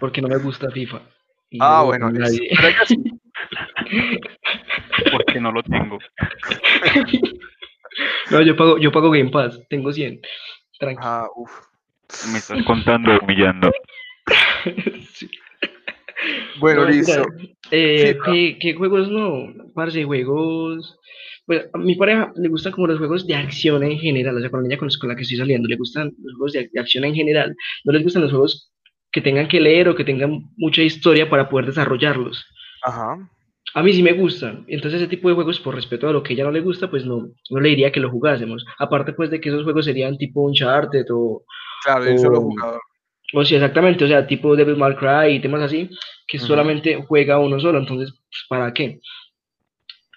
porque no me gusta FIFA. Y Ah, no bueno, nadie. Pero ella sí. *laughs* porque no lo tengo. No, yo pago, yo pago Game Pass, tengo 100. Tranquilo. Ah, uf. Me estás contando, humillando. Sí. Bueno, No, listo. eh. ¿qué, qué juegos no? Parce, juegos. Bueno, a mi pareja le gustan como los juegos de acción en general, o sea, con la niña con, con la que estoy saliendo, le gustan los juegos de, de acción en general. No les gustan los juegos que tengan que leer o que tengan mucha historia para poder desarrollarlos. Ajá. A mí sí me gustan. Entonces, ese tipo de juegos, por respeto a lo que ella no le gusta, pues no, no le diría que lo jugásemos. Aparte, pues, de que esos juegos serían tipo Uncharted o, Claro, yo solo jugador. o sí, exactamente, o sea, tipo Devil May Cry y temas así, que Ujú. solamente juega uno solo. Entonces, pues, ¿para qué?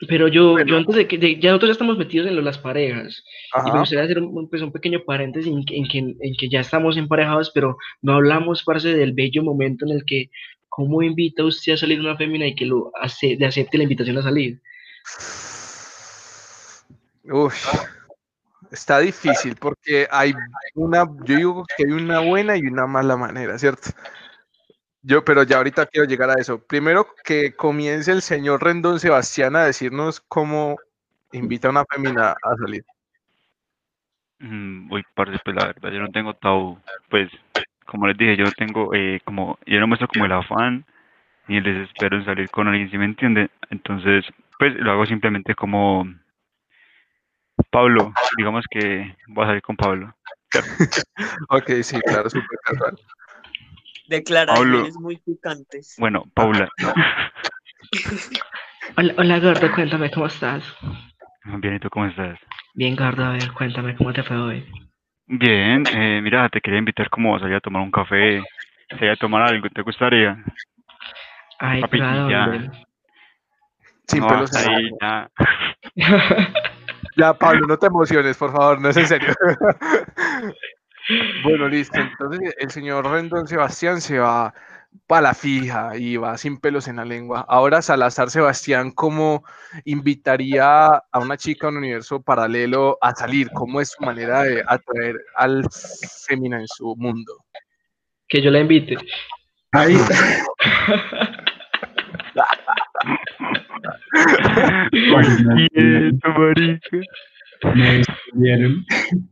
Pero yo, Bueno. yo antes de que, de- ya nosotros ya estamos metidos en lo las parejas, y me Ajá. gustaría hacer un, pues, un pequeño paréntesis en, que- en que, en que ya estamos emparejados, pero no hablamos, parce, del bello momento en el que, ¿cómo invita usted a salir una fémina y que lo hace, le acepte la invitación a salir? Uf, está difícil porque hay una, yo digo que hay una buena y una mala manera, ¿cierto? Yo, pero ya ahorita quiero llegar a eso. Primero que comience el señor Rendón Sebastián a decirnos cómo invita a una fémina a salir. Mm, Uy, parce, pues la verdad, yo no tengo tabú. Pues, como les dije, yo no tengo, eh, como, yo no muestro como el afán ni el desespero en salir con alguien, ¿sí me entiende? Entonces, pues lo hago simplemente como Pablo, digamos que voy a salir con Pablo. *laughs* Ok, sí, claro, súper casual. Declaraciones muy picantes. Bueno, Paula, *laughs* Hola, hola gordo, cuéntame cómo estás. bien, ¿y tú cómo estás? Bien, gordo, a ver, cuéntame cómo te fue hoy. Bien, eh, mira, te quería invitar como a salir a tomar un café, salir a tomar algo, ¿te gustaría? Ay, Papi, pero ¿a ya. Sin No, pelos hasta en la ahí, lengua. ya. Ya, Pablo, no te emociones, por favor, no es en serio. *laughs* bueno, listo. Entonces, el señor Rendón Sebastián se va para la fija y va sin pelos en la lengua. Ahora, Salazar Sebastián, ¿cómo invitaría a una chica a un universo paralelo a salir? ¿Cómo es su manera de atraer al fémina en su mundo? Que yo la invite. Ahí, *laughs* Quieto, marica. me destruyeron.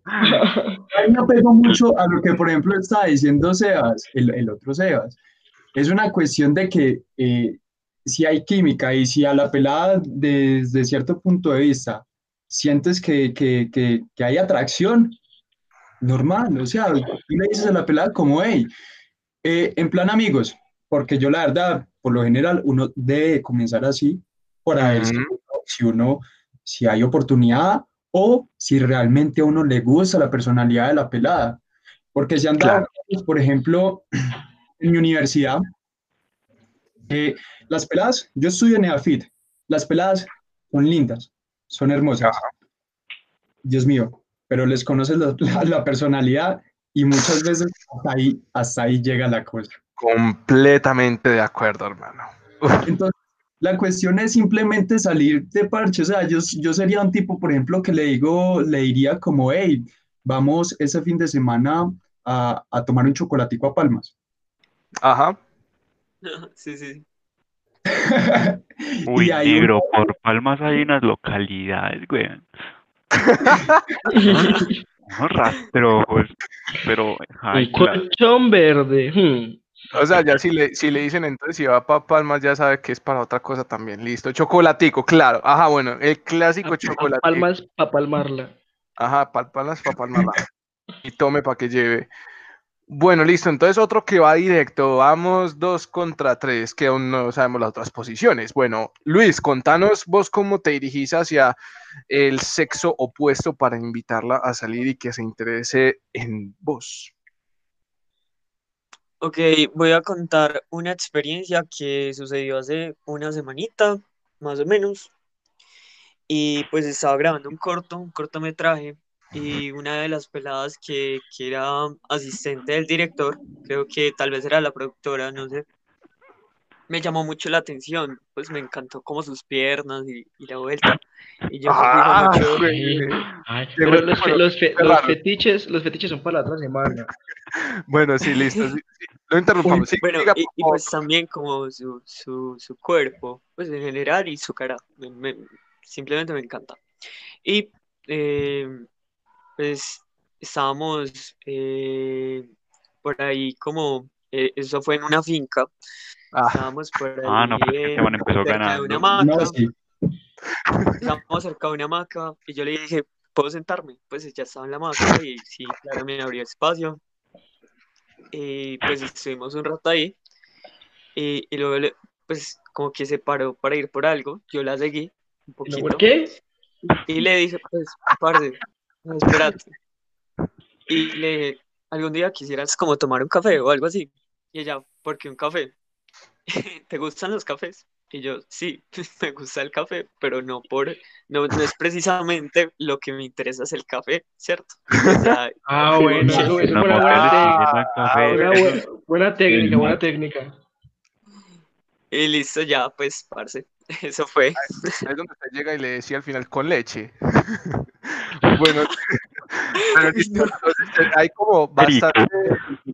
A *laughs* mí me apego mucho a lo que, por ejemplo, estaba diciendo Sebas, el, el otro Sebas. Es una cuestión de que eh, si hay química y si a la pelada, desde cierto punto de vista, sientes que, que, que, que hay atracción, normal. O sea, tú le dices a la pelada como, hey, eh, en plan amigos, porque yo la verdad, por lo general, uno debe comenzar así para ver si, si uno, si hay oportunidad o si realmente a uno le gusta la personalidad de la pelada. Porque se han dado, Claro. por ejemplo, en mi universidad, eh, las peladas, yo estudio en EAFIT, las peladas son lindas, son hermosas. Dios mío, pero les conoces la, la- la personalidad y muchas veces hasta ahí, hasta ahí llega la cosa. Completamente de acuerdo, hermano. Uf, Entonces, la cuestión es simplemente salir de parche. O sea, yo, yo sería un tipo, por ejemplo, que le digo, le diría como, hey, vamos ese fin de semana a, a tomar un chocolatico a Palmas. Ajá. *laughs* Sí, sí. *laughs* Uy, ahí negro, por Palmas hay unas localidades, güey. *laughs* Unos rastrojos, pero Un ay, colchón verde. hmm. O sea, ya si le, si le dicen entonces si va para Palmas, ya sabe que es para otra cosa también. Listo. Chocolatico, claro. Ajá, bueno, el clásico A- a chocolatico. palmas para palmarla. Ajá, pal palmas para palmarla. Y tome para que lleve. Bueno, listo. Entonces otro que va directo. Vamos dos contra tres, que aún no sabemos las otras posiciones. Bueno, Luis, contanos vos cómo te dirigís hacia el sexo opuesto para invitarla a salir y que se interese en vos. Ok, voy a contar una experiencia que sucedió hace una semanita, más o menos. Y pues estaba grabando un corto, un cortometraje. Y una de las peladas que, que era asistente del director, creo que tal vez era la productora, no sé, me llamó mucho la atención. Pues me encantó como sus piernas y, y la vuelta. Y yo Ah, mucho. güey. Ay, Llegó pero el los, los, fe- los fetiches, los fetiches son para la otra semana. Bueno, sí, listo. sí, sí. Lo interrumpamos. Sí, Bueno, diga, y, y pues también como su, su, su cuerpo, pues en general y su cara, me- me- simplemente me encanta. Y eh, pues estábamos eh, por ahí como, eh, eso fue en una finca, Ah, estábamos por Ah, no, ahí que este eh, man empezó cerca de una no, hamaca, sí. estábamos cerca de una hamaca y yo le dije, ¿puedo sentarme? Pues ella estaba en la hamaca y sí, claro, me abrió espacio. Y pues estuvimos un rato ahí y, y luego le- pues como que se paró para ir por algo, yo la seguí un ¿Y luego poquito qué? y le dije, pues, parce, no, espérate. Y le dije, algún día quisieras como tomar un café o algo así. Y ella, ¿por qué un café? ¿Te gustan los cafés? Y yo, sí, me gusta el café, pero no por, no, no es precisamente lo que me interesa es el café, ¿cierto? O sea, Ah, bueno, Sí, eso es Una buena, buena, buena- buena técnica, buena técnica. y listo, ya, pues, parce, *laughs* eso fue. Es donde usted llega y le decía al final con leche. *laughs* bueno, *laughs* pero entonces, hay como bastante,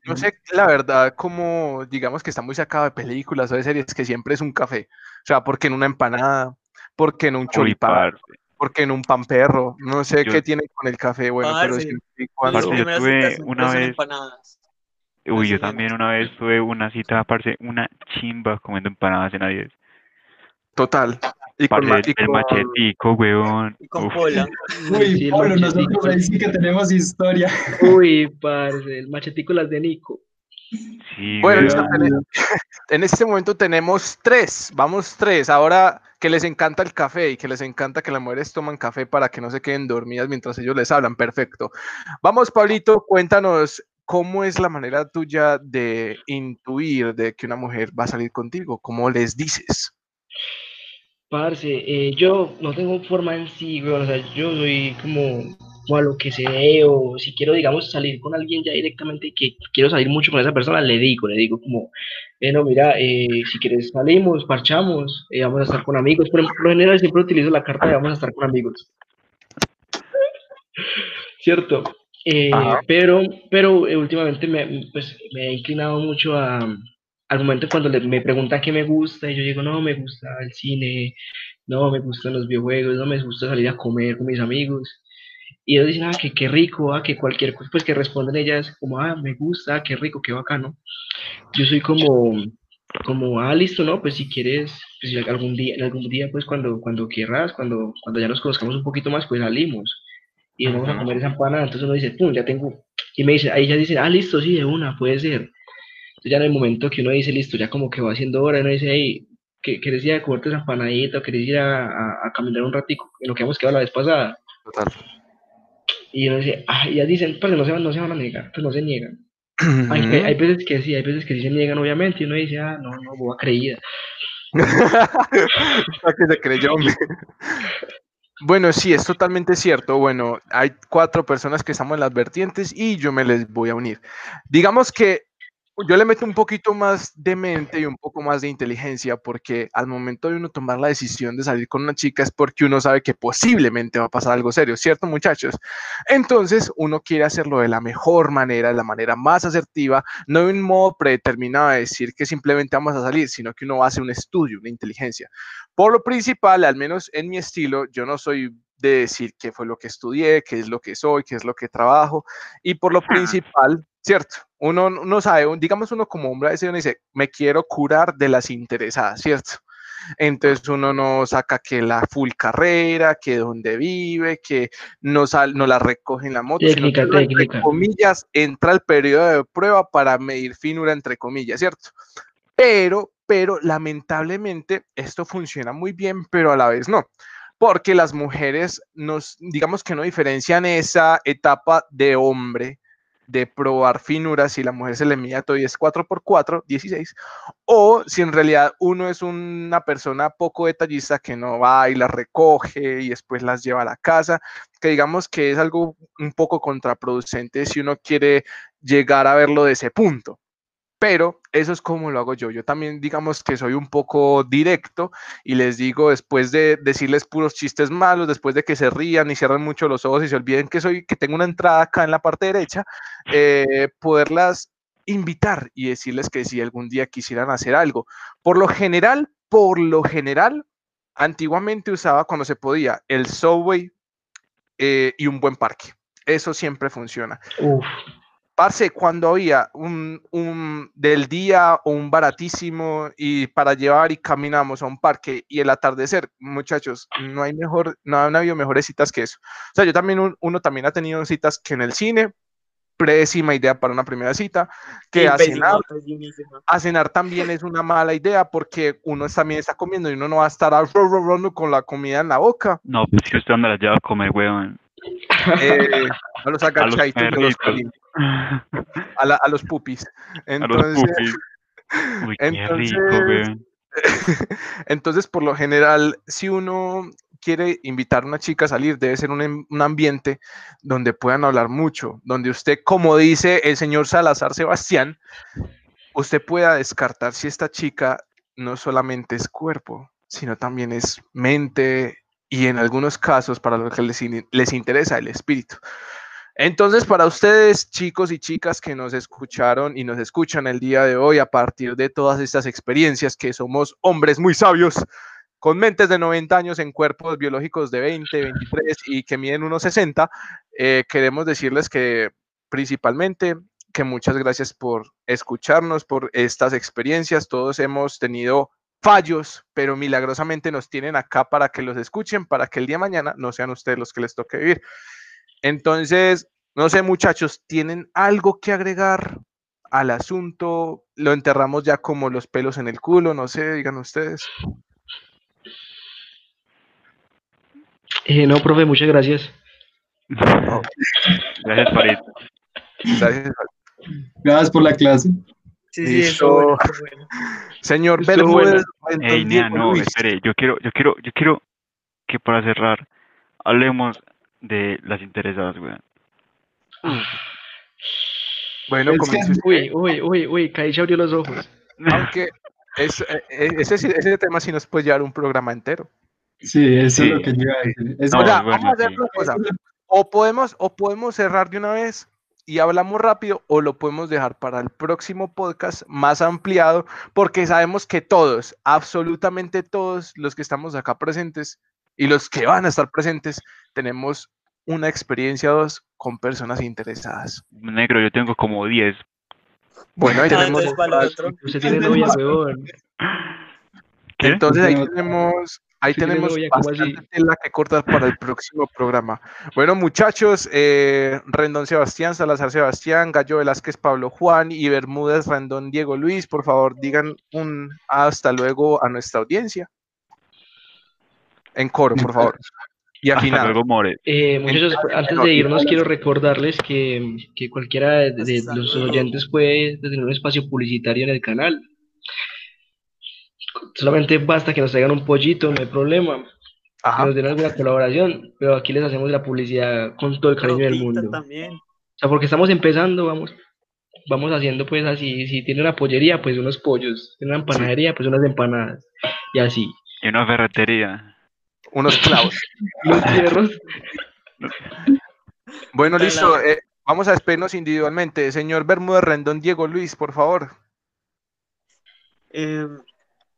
no sé, la verdad, como digamos que está muy sacado de películas o de series, que siempre es un café. O sea, porque en una empanada, porque en un choripán, porque en un pan perro, no sé Yo- qué tiene con el café, bueno, pero Parce, siempre y Mis cuando... Parce, yo tuve siempre una vez- empanadas. Uy, yo también una vez tuve una cita, parce, una chimba comiendo empanadas en Adidas. Total. Y con, ma- Parce, y el con- machetico, weón. Y con Uf. *laughs* Uy, Sí, el Pablo, machetico. nosotros ahí sí que tenemos historia. *laughs* Uy, parce, el machetícolas de Nico. sí, Bueno, weón. tene- *laughs* en este momento tenemos tres, vamos tres. Ahora que les encanta el café y que les encanta que las mujeres toman café para que no se queden dormidas mientras ellos les hablan, perfecto. Vamos, Pablito, cuéntanos cómo es la manera tuya de intuir de que una mujer va a salir contigo, cómo les dices. Parce, eh, yo no tengo forma en sí, weón, o sea, yo soy como, como a lo que se ve, o si quiero, digamos, salir con alguien ya directamente que quiero salir mucho con esa persona, le digo, le digo como, eh, no, mira, eh, si quieres salimos, parchamos, eh, vamos a estar con amigos, por ejemplo, lo general siempre utilizo la carta de vamos a estar con amigos. *laughs* ¿Cierto? Eh, pero, pero eh, últimamente me, pues, me he inclinado mucho a, al momento cuando le- me preguntan qué me gusta, y yo digo, no, me gusta el cine, no, me gustan los videojuegos, no me gusta salir a comer con mis amigos. Y ellos dicen, ah, que qué rico, ah, que cualquier cosa, pues que responden ellas como, ah, me gusta, ah, qué rico, qué bacano. Yo soy como, como, ah, listo, ¿no? Pues si quieres, pues algún día, algún día, pues cuando, cuando quieras, cuando, cuando ya nos conozcamos un poquito más, pues salimos y vamos a comer esa empanada. Entonces uno dice, pum, ya tengo. Y me dice, ahí ya dicen, ah, listo, sí, de una, puede ser. Ya en el momento que uno dice, listo, ya como que va haciendo hora, uno dice, hey, ¿qué- ¿quieres ir a comerte esa empanadita o quieres ir a, a- a caminar un ratico? En lo que hemos quedado la vez pasada. Total. Y uno dice, ah, y ya dicen, pues no se, van- no se van a negar, pues no se niegan. Hay, *clears throat* hay- hay veces que sí, hay veces que sí se niegan, obviamente, y uno dice, ah, no, no, boba creída. *laughs* Que se creyó, hombre. Bueno, sí, es totalmente cierto. Bueno, hay cuatro personas que estamos en las vertientes y yo me les voy a unir. Digamos que yo le meto un poquito más de mente y un poco más de inteligencia porque al momento de uno tomar la decisión de salir con una chica es porque uno sabe que posiblemente va a pasar algo serio, ¿cierto, muchachos? Entonces, uno quiere hacerlo de la mejor manera, de la manera más asertiva, no de un modo predeterminado de decir que simplemente vamos a salir, sino que uno hace un estudio, una inteligencia. Por lo principal, al menos en mi estilo, yo no soy de decir qué fue lo que estudié, qué es lo que soy, qué es lo que trabajo, y por lo principal, ¿cierto? Uno no sabe, digamos uno como hombre a veces uno dice, me quiero curar de las interesadas, ¿cierto? Entonces uno no saca que la full carrera, que dónde vive, que no, sal, no la recoge en la moto, sino Técnica, que entre comillas, entra al periodo de prueba para medir finura, entre comillas, ¿cierto? Pero, pero lamentablemente esto funciona muy bien, pero a la vez no. Porque las mujeres nos, digamos que no diferencian esa etapa de hombre de probar finuras si la mujer se le mide todo y es 4x4, 16, o si en realidad uno es una persona poco detallista que no va y las recoge y después las lleva a la casa, que digamos que es algo un poco contraproducente si uno quiere llegar a verlo de ese punto. Pero eso es como lo hago yo. Yo también digamos que soy un poco directo y les digo después de decirles puros chistes malos, después de que se rían y cierran mucho los ojos y se olviden que soy, que tengo una entrada acá en la parte derecha, eh, poderlas invitar y decirles que si algún día quisieran hacer algo. Por lo general, por lo general, antiguamente usaba cuando se podía el subway eh, y un buen parque. Eso siempre funciona. Uf, Parce, cuando había un, un del día o un baratísimo y para llevar y caminamos a un parque y el atardecer, muchachos, no hay mejor, no han habido mejores citas que eso. O sea, yo también, un- uno también ha tenido citas que en el cine, pésima idea para una primera cita, que Sí, a cenar, a cenar también es una mala idea porque uno también está comiendo y uno no va a estar a ro- ro- ro- con la comida en la boca, No, pues que usted anda la lleva a comer, weón. Eh, *laughs* a los agachaditos, y a los perritos. a, la- a los pupis. A los Entonces, pupis. Uy, rico, entonces. *laughs* Entonces, por lo general, si uno quiere invitar a una chica a salir, debe ser un, em- un ambiente donde puedan hablar mucho, donde usted, como dice el señor Salazar Sebastián, usted pueda descartar si esta chica no solamente es cuerpo, sino también es mente y en algunos casos, para los que les, les interesa, el espíritu. Entonces, para ustedes, chicos y chicas que nos escucharon y nos escuchan el día de hoy, a partir de todas estas experiencias, que somos hombres muy sabios, con mentes de 90 años en cuerpos biológicos de 20, 23 y que miden unos 60, eh, queremos decirles que principalmente que muchas gracias por escucharnos, por estas experiencias. Todos hemos tenido fallos, pero milagrosamente nos tienen acá para que los escuchen, para que el día de mañana no sean ustedes los que les toque vivir. Entonces, no sé, muchachos, ¿tienen algo que agregar al asunto? Lo enterramos ya como los pelos en el culo, no sé, digan ustedes. Eh, no, profe, muchas gracias. *laughs* Gracias, Farid. Gracias. Gracias por la clase. Sí, sí, eso *laughs* bueno. Señor Bermúdez, no, espere, yo quiero, yo quiero, yo quiero que para cerrar hablemos de las interesadas, weón. Bueno, Es usted. Uy, uy, uy, uy, Kai se abrió los ojos. *laughs* Aunque es- eh, eh, ese, sí- ese tema sí nos puede llevar un programa entero. Sí, eso Sí. es lo que yo iba a decir. Es- No, o sea, bueno, vamos a hacer sí. una cosa. O podemos, o podemos cerrar de una vez y hablamos rápido, o lo podemos dejar para el próximo podcast más ampliado, porque sabemos que todos, absolutamente todos los que estamos acá presentes y los que van a estar presentes, tenemos una experiencia o dos con personas interesadas. Negro, yo tengo como 10. Bueno, ahí Ah, tenemos. entonces ahí tenemos, ahí Sí, tenemos novia, ¿cómo bastante tela que cortar para el próximo programa. Bueno, muchachos, eh, Rendón Sebastián, Salazar Sebastián, Gallo Velázquez, Pablo Juan y Bermúdez Rendón Diego Luis, por favor, digan un hasta luego a nuestra audiencia. En coro, por favor. Y Hasta afinado. luego, More. Eh, muchachos, antes de irnos quiero recordarles que, que cualquiera de, los oyentes puede tener un espacio publicitario en el canal. Solamente basta que nos traigan un pollito, no hay problema. Que Ajá. nos den alguna colaboración, pero aquí les hacemos la publicidad con todo el cariño del mundo. también. O sea, porque estamos empezando, vamos, vamos haciendo pues así, si tiene una pollería, pues unos pollos, tiene una empanadería, pues unas empanadas, y así. Y una ferretería. Unos clavos. *laughs* Los fierros, Bueno, Hola. listo. eh, vamos a despedirnos individualmente. Señor Bermúdez Rendón Diego Luis, por favor. Eh,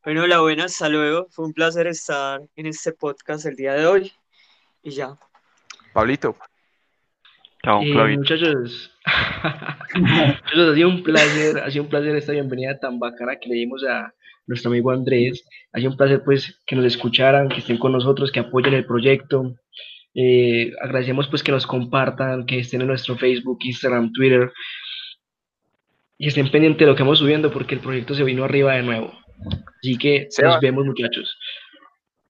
bueno, la buena, hasta luego. Fue un placer estar en este podcast el día de hoy. Y ya. Pablito. Chao, Eh, muchachos, *laughs* muchachos, ha sido un placer, ha sido un placer esta bienvenida tan bacana que le dimos a nuestro amigo Andrés. Ha sido un placer pues que nos escucharan, que estén con nosotros, que apoyen el proyecto. Eh, agradecemos pues que nos compartan, que estén en nuestro Facebook, Instagram, Twitter y estén pendientes de lo que vamos subiendo porque el proyecto se vino arriba de nuevo. Así que Seba. nos vemos muchachos.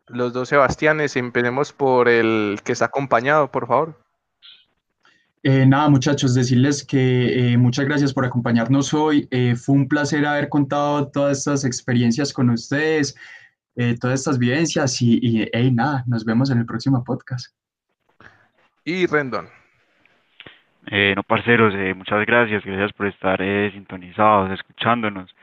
Los dos Sebastianes, empecemos por el que está acompañado, por favor. Eh, nada, muchachos, decirles que eh, muchas gracias por acompañarnos hoy. Eh, fue un placer haber contado todas estas experiencias con ustedes, eh, todas estas vivencias y, y hey, nada, nos vemos en el próximo podcast. Y Rendón. Eh, no, parceros, eh, muchas gracias. Gracias por estar eh, sintonizados, escuchándonos.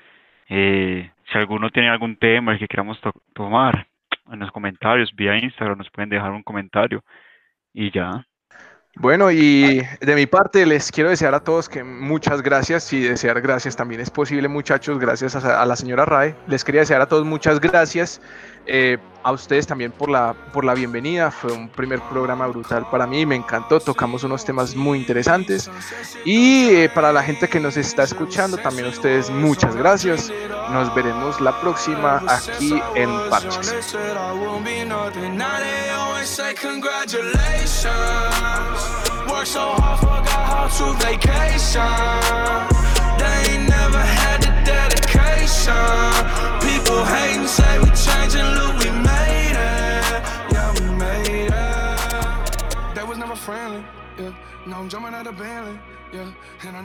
Eh, si alguno tiene algún tema que queramos to- tomar, en los comentarios, vía Instagram, nos pueden dejar un comentario. Y ya. Bueno, y de mi parte les quiero desear a todos que muchas gracias y desear gracias también es posible, muchachos, gracias a, la señora Rae. Les quería desear a todos muchas gracias, eh, a ustedes también por la, por la bienvenida. Fue un primer programa brutal para mí, me encantó, tocamos unos temas muy interesantes. Y eh, para la gente que nos está escuchando, también a ustedes muchas gracias. Nos veremos la próxima aquí en Parches. Always say congratulations. Worked so hard, forgot how to vacation. They ain't never had the dedication. People hate and say we changing, look, we made it. Yeah, we made it. They was never friendly. Yeah, now I'm jumping out of Bentley. Yeah, and I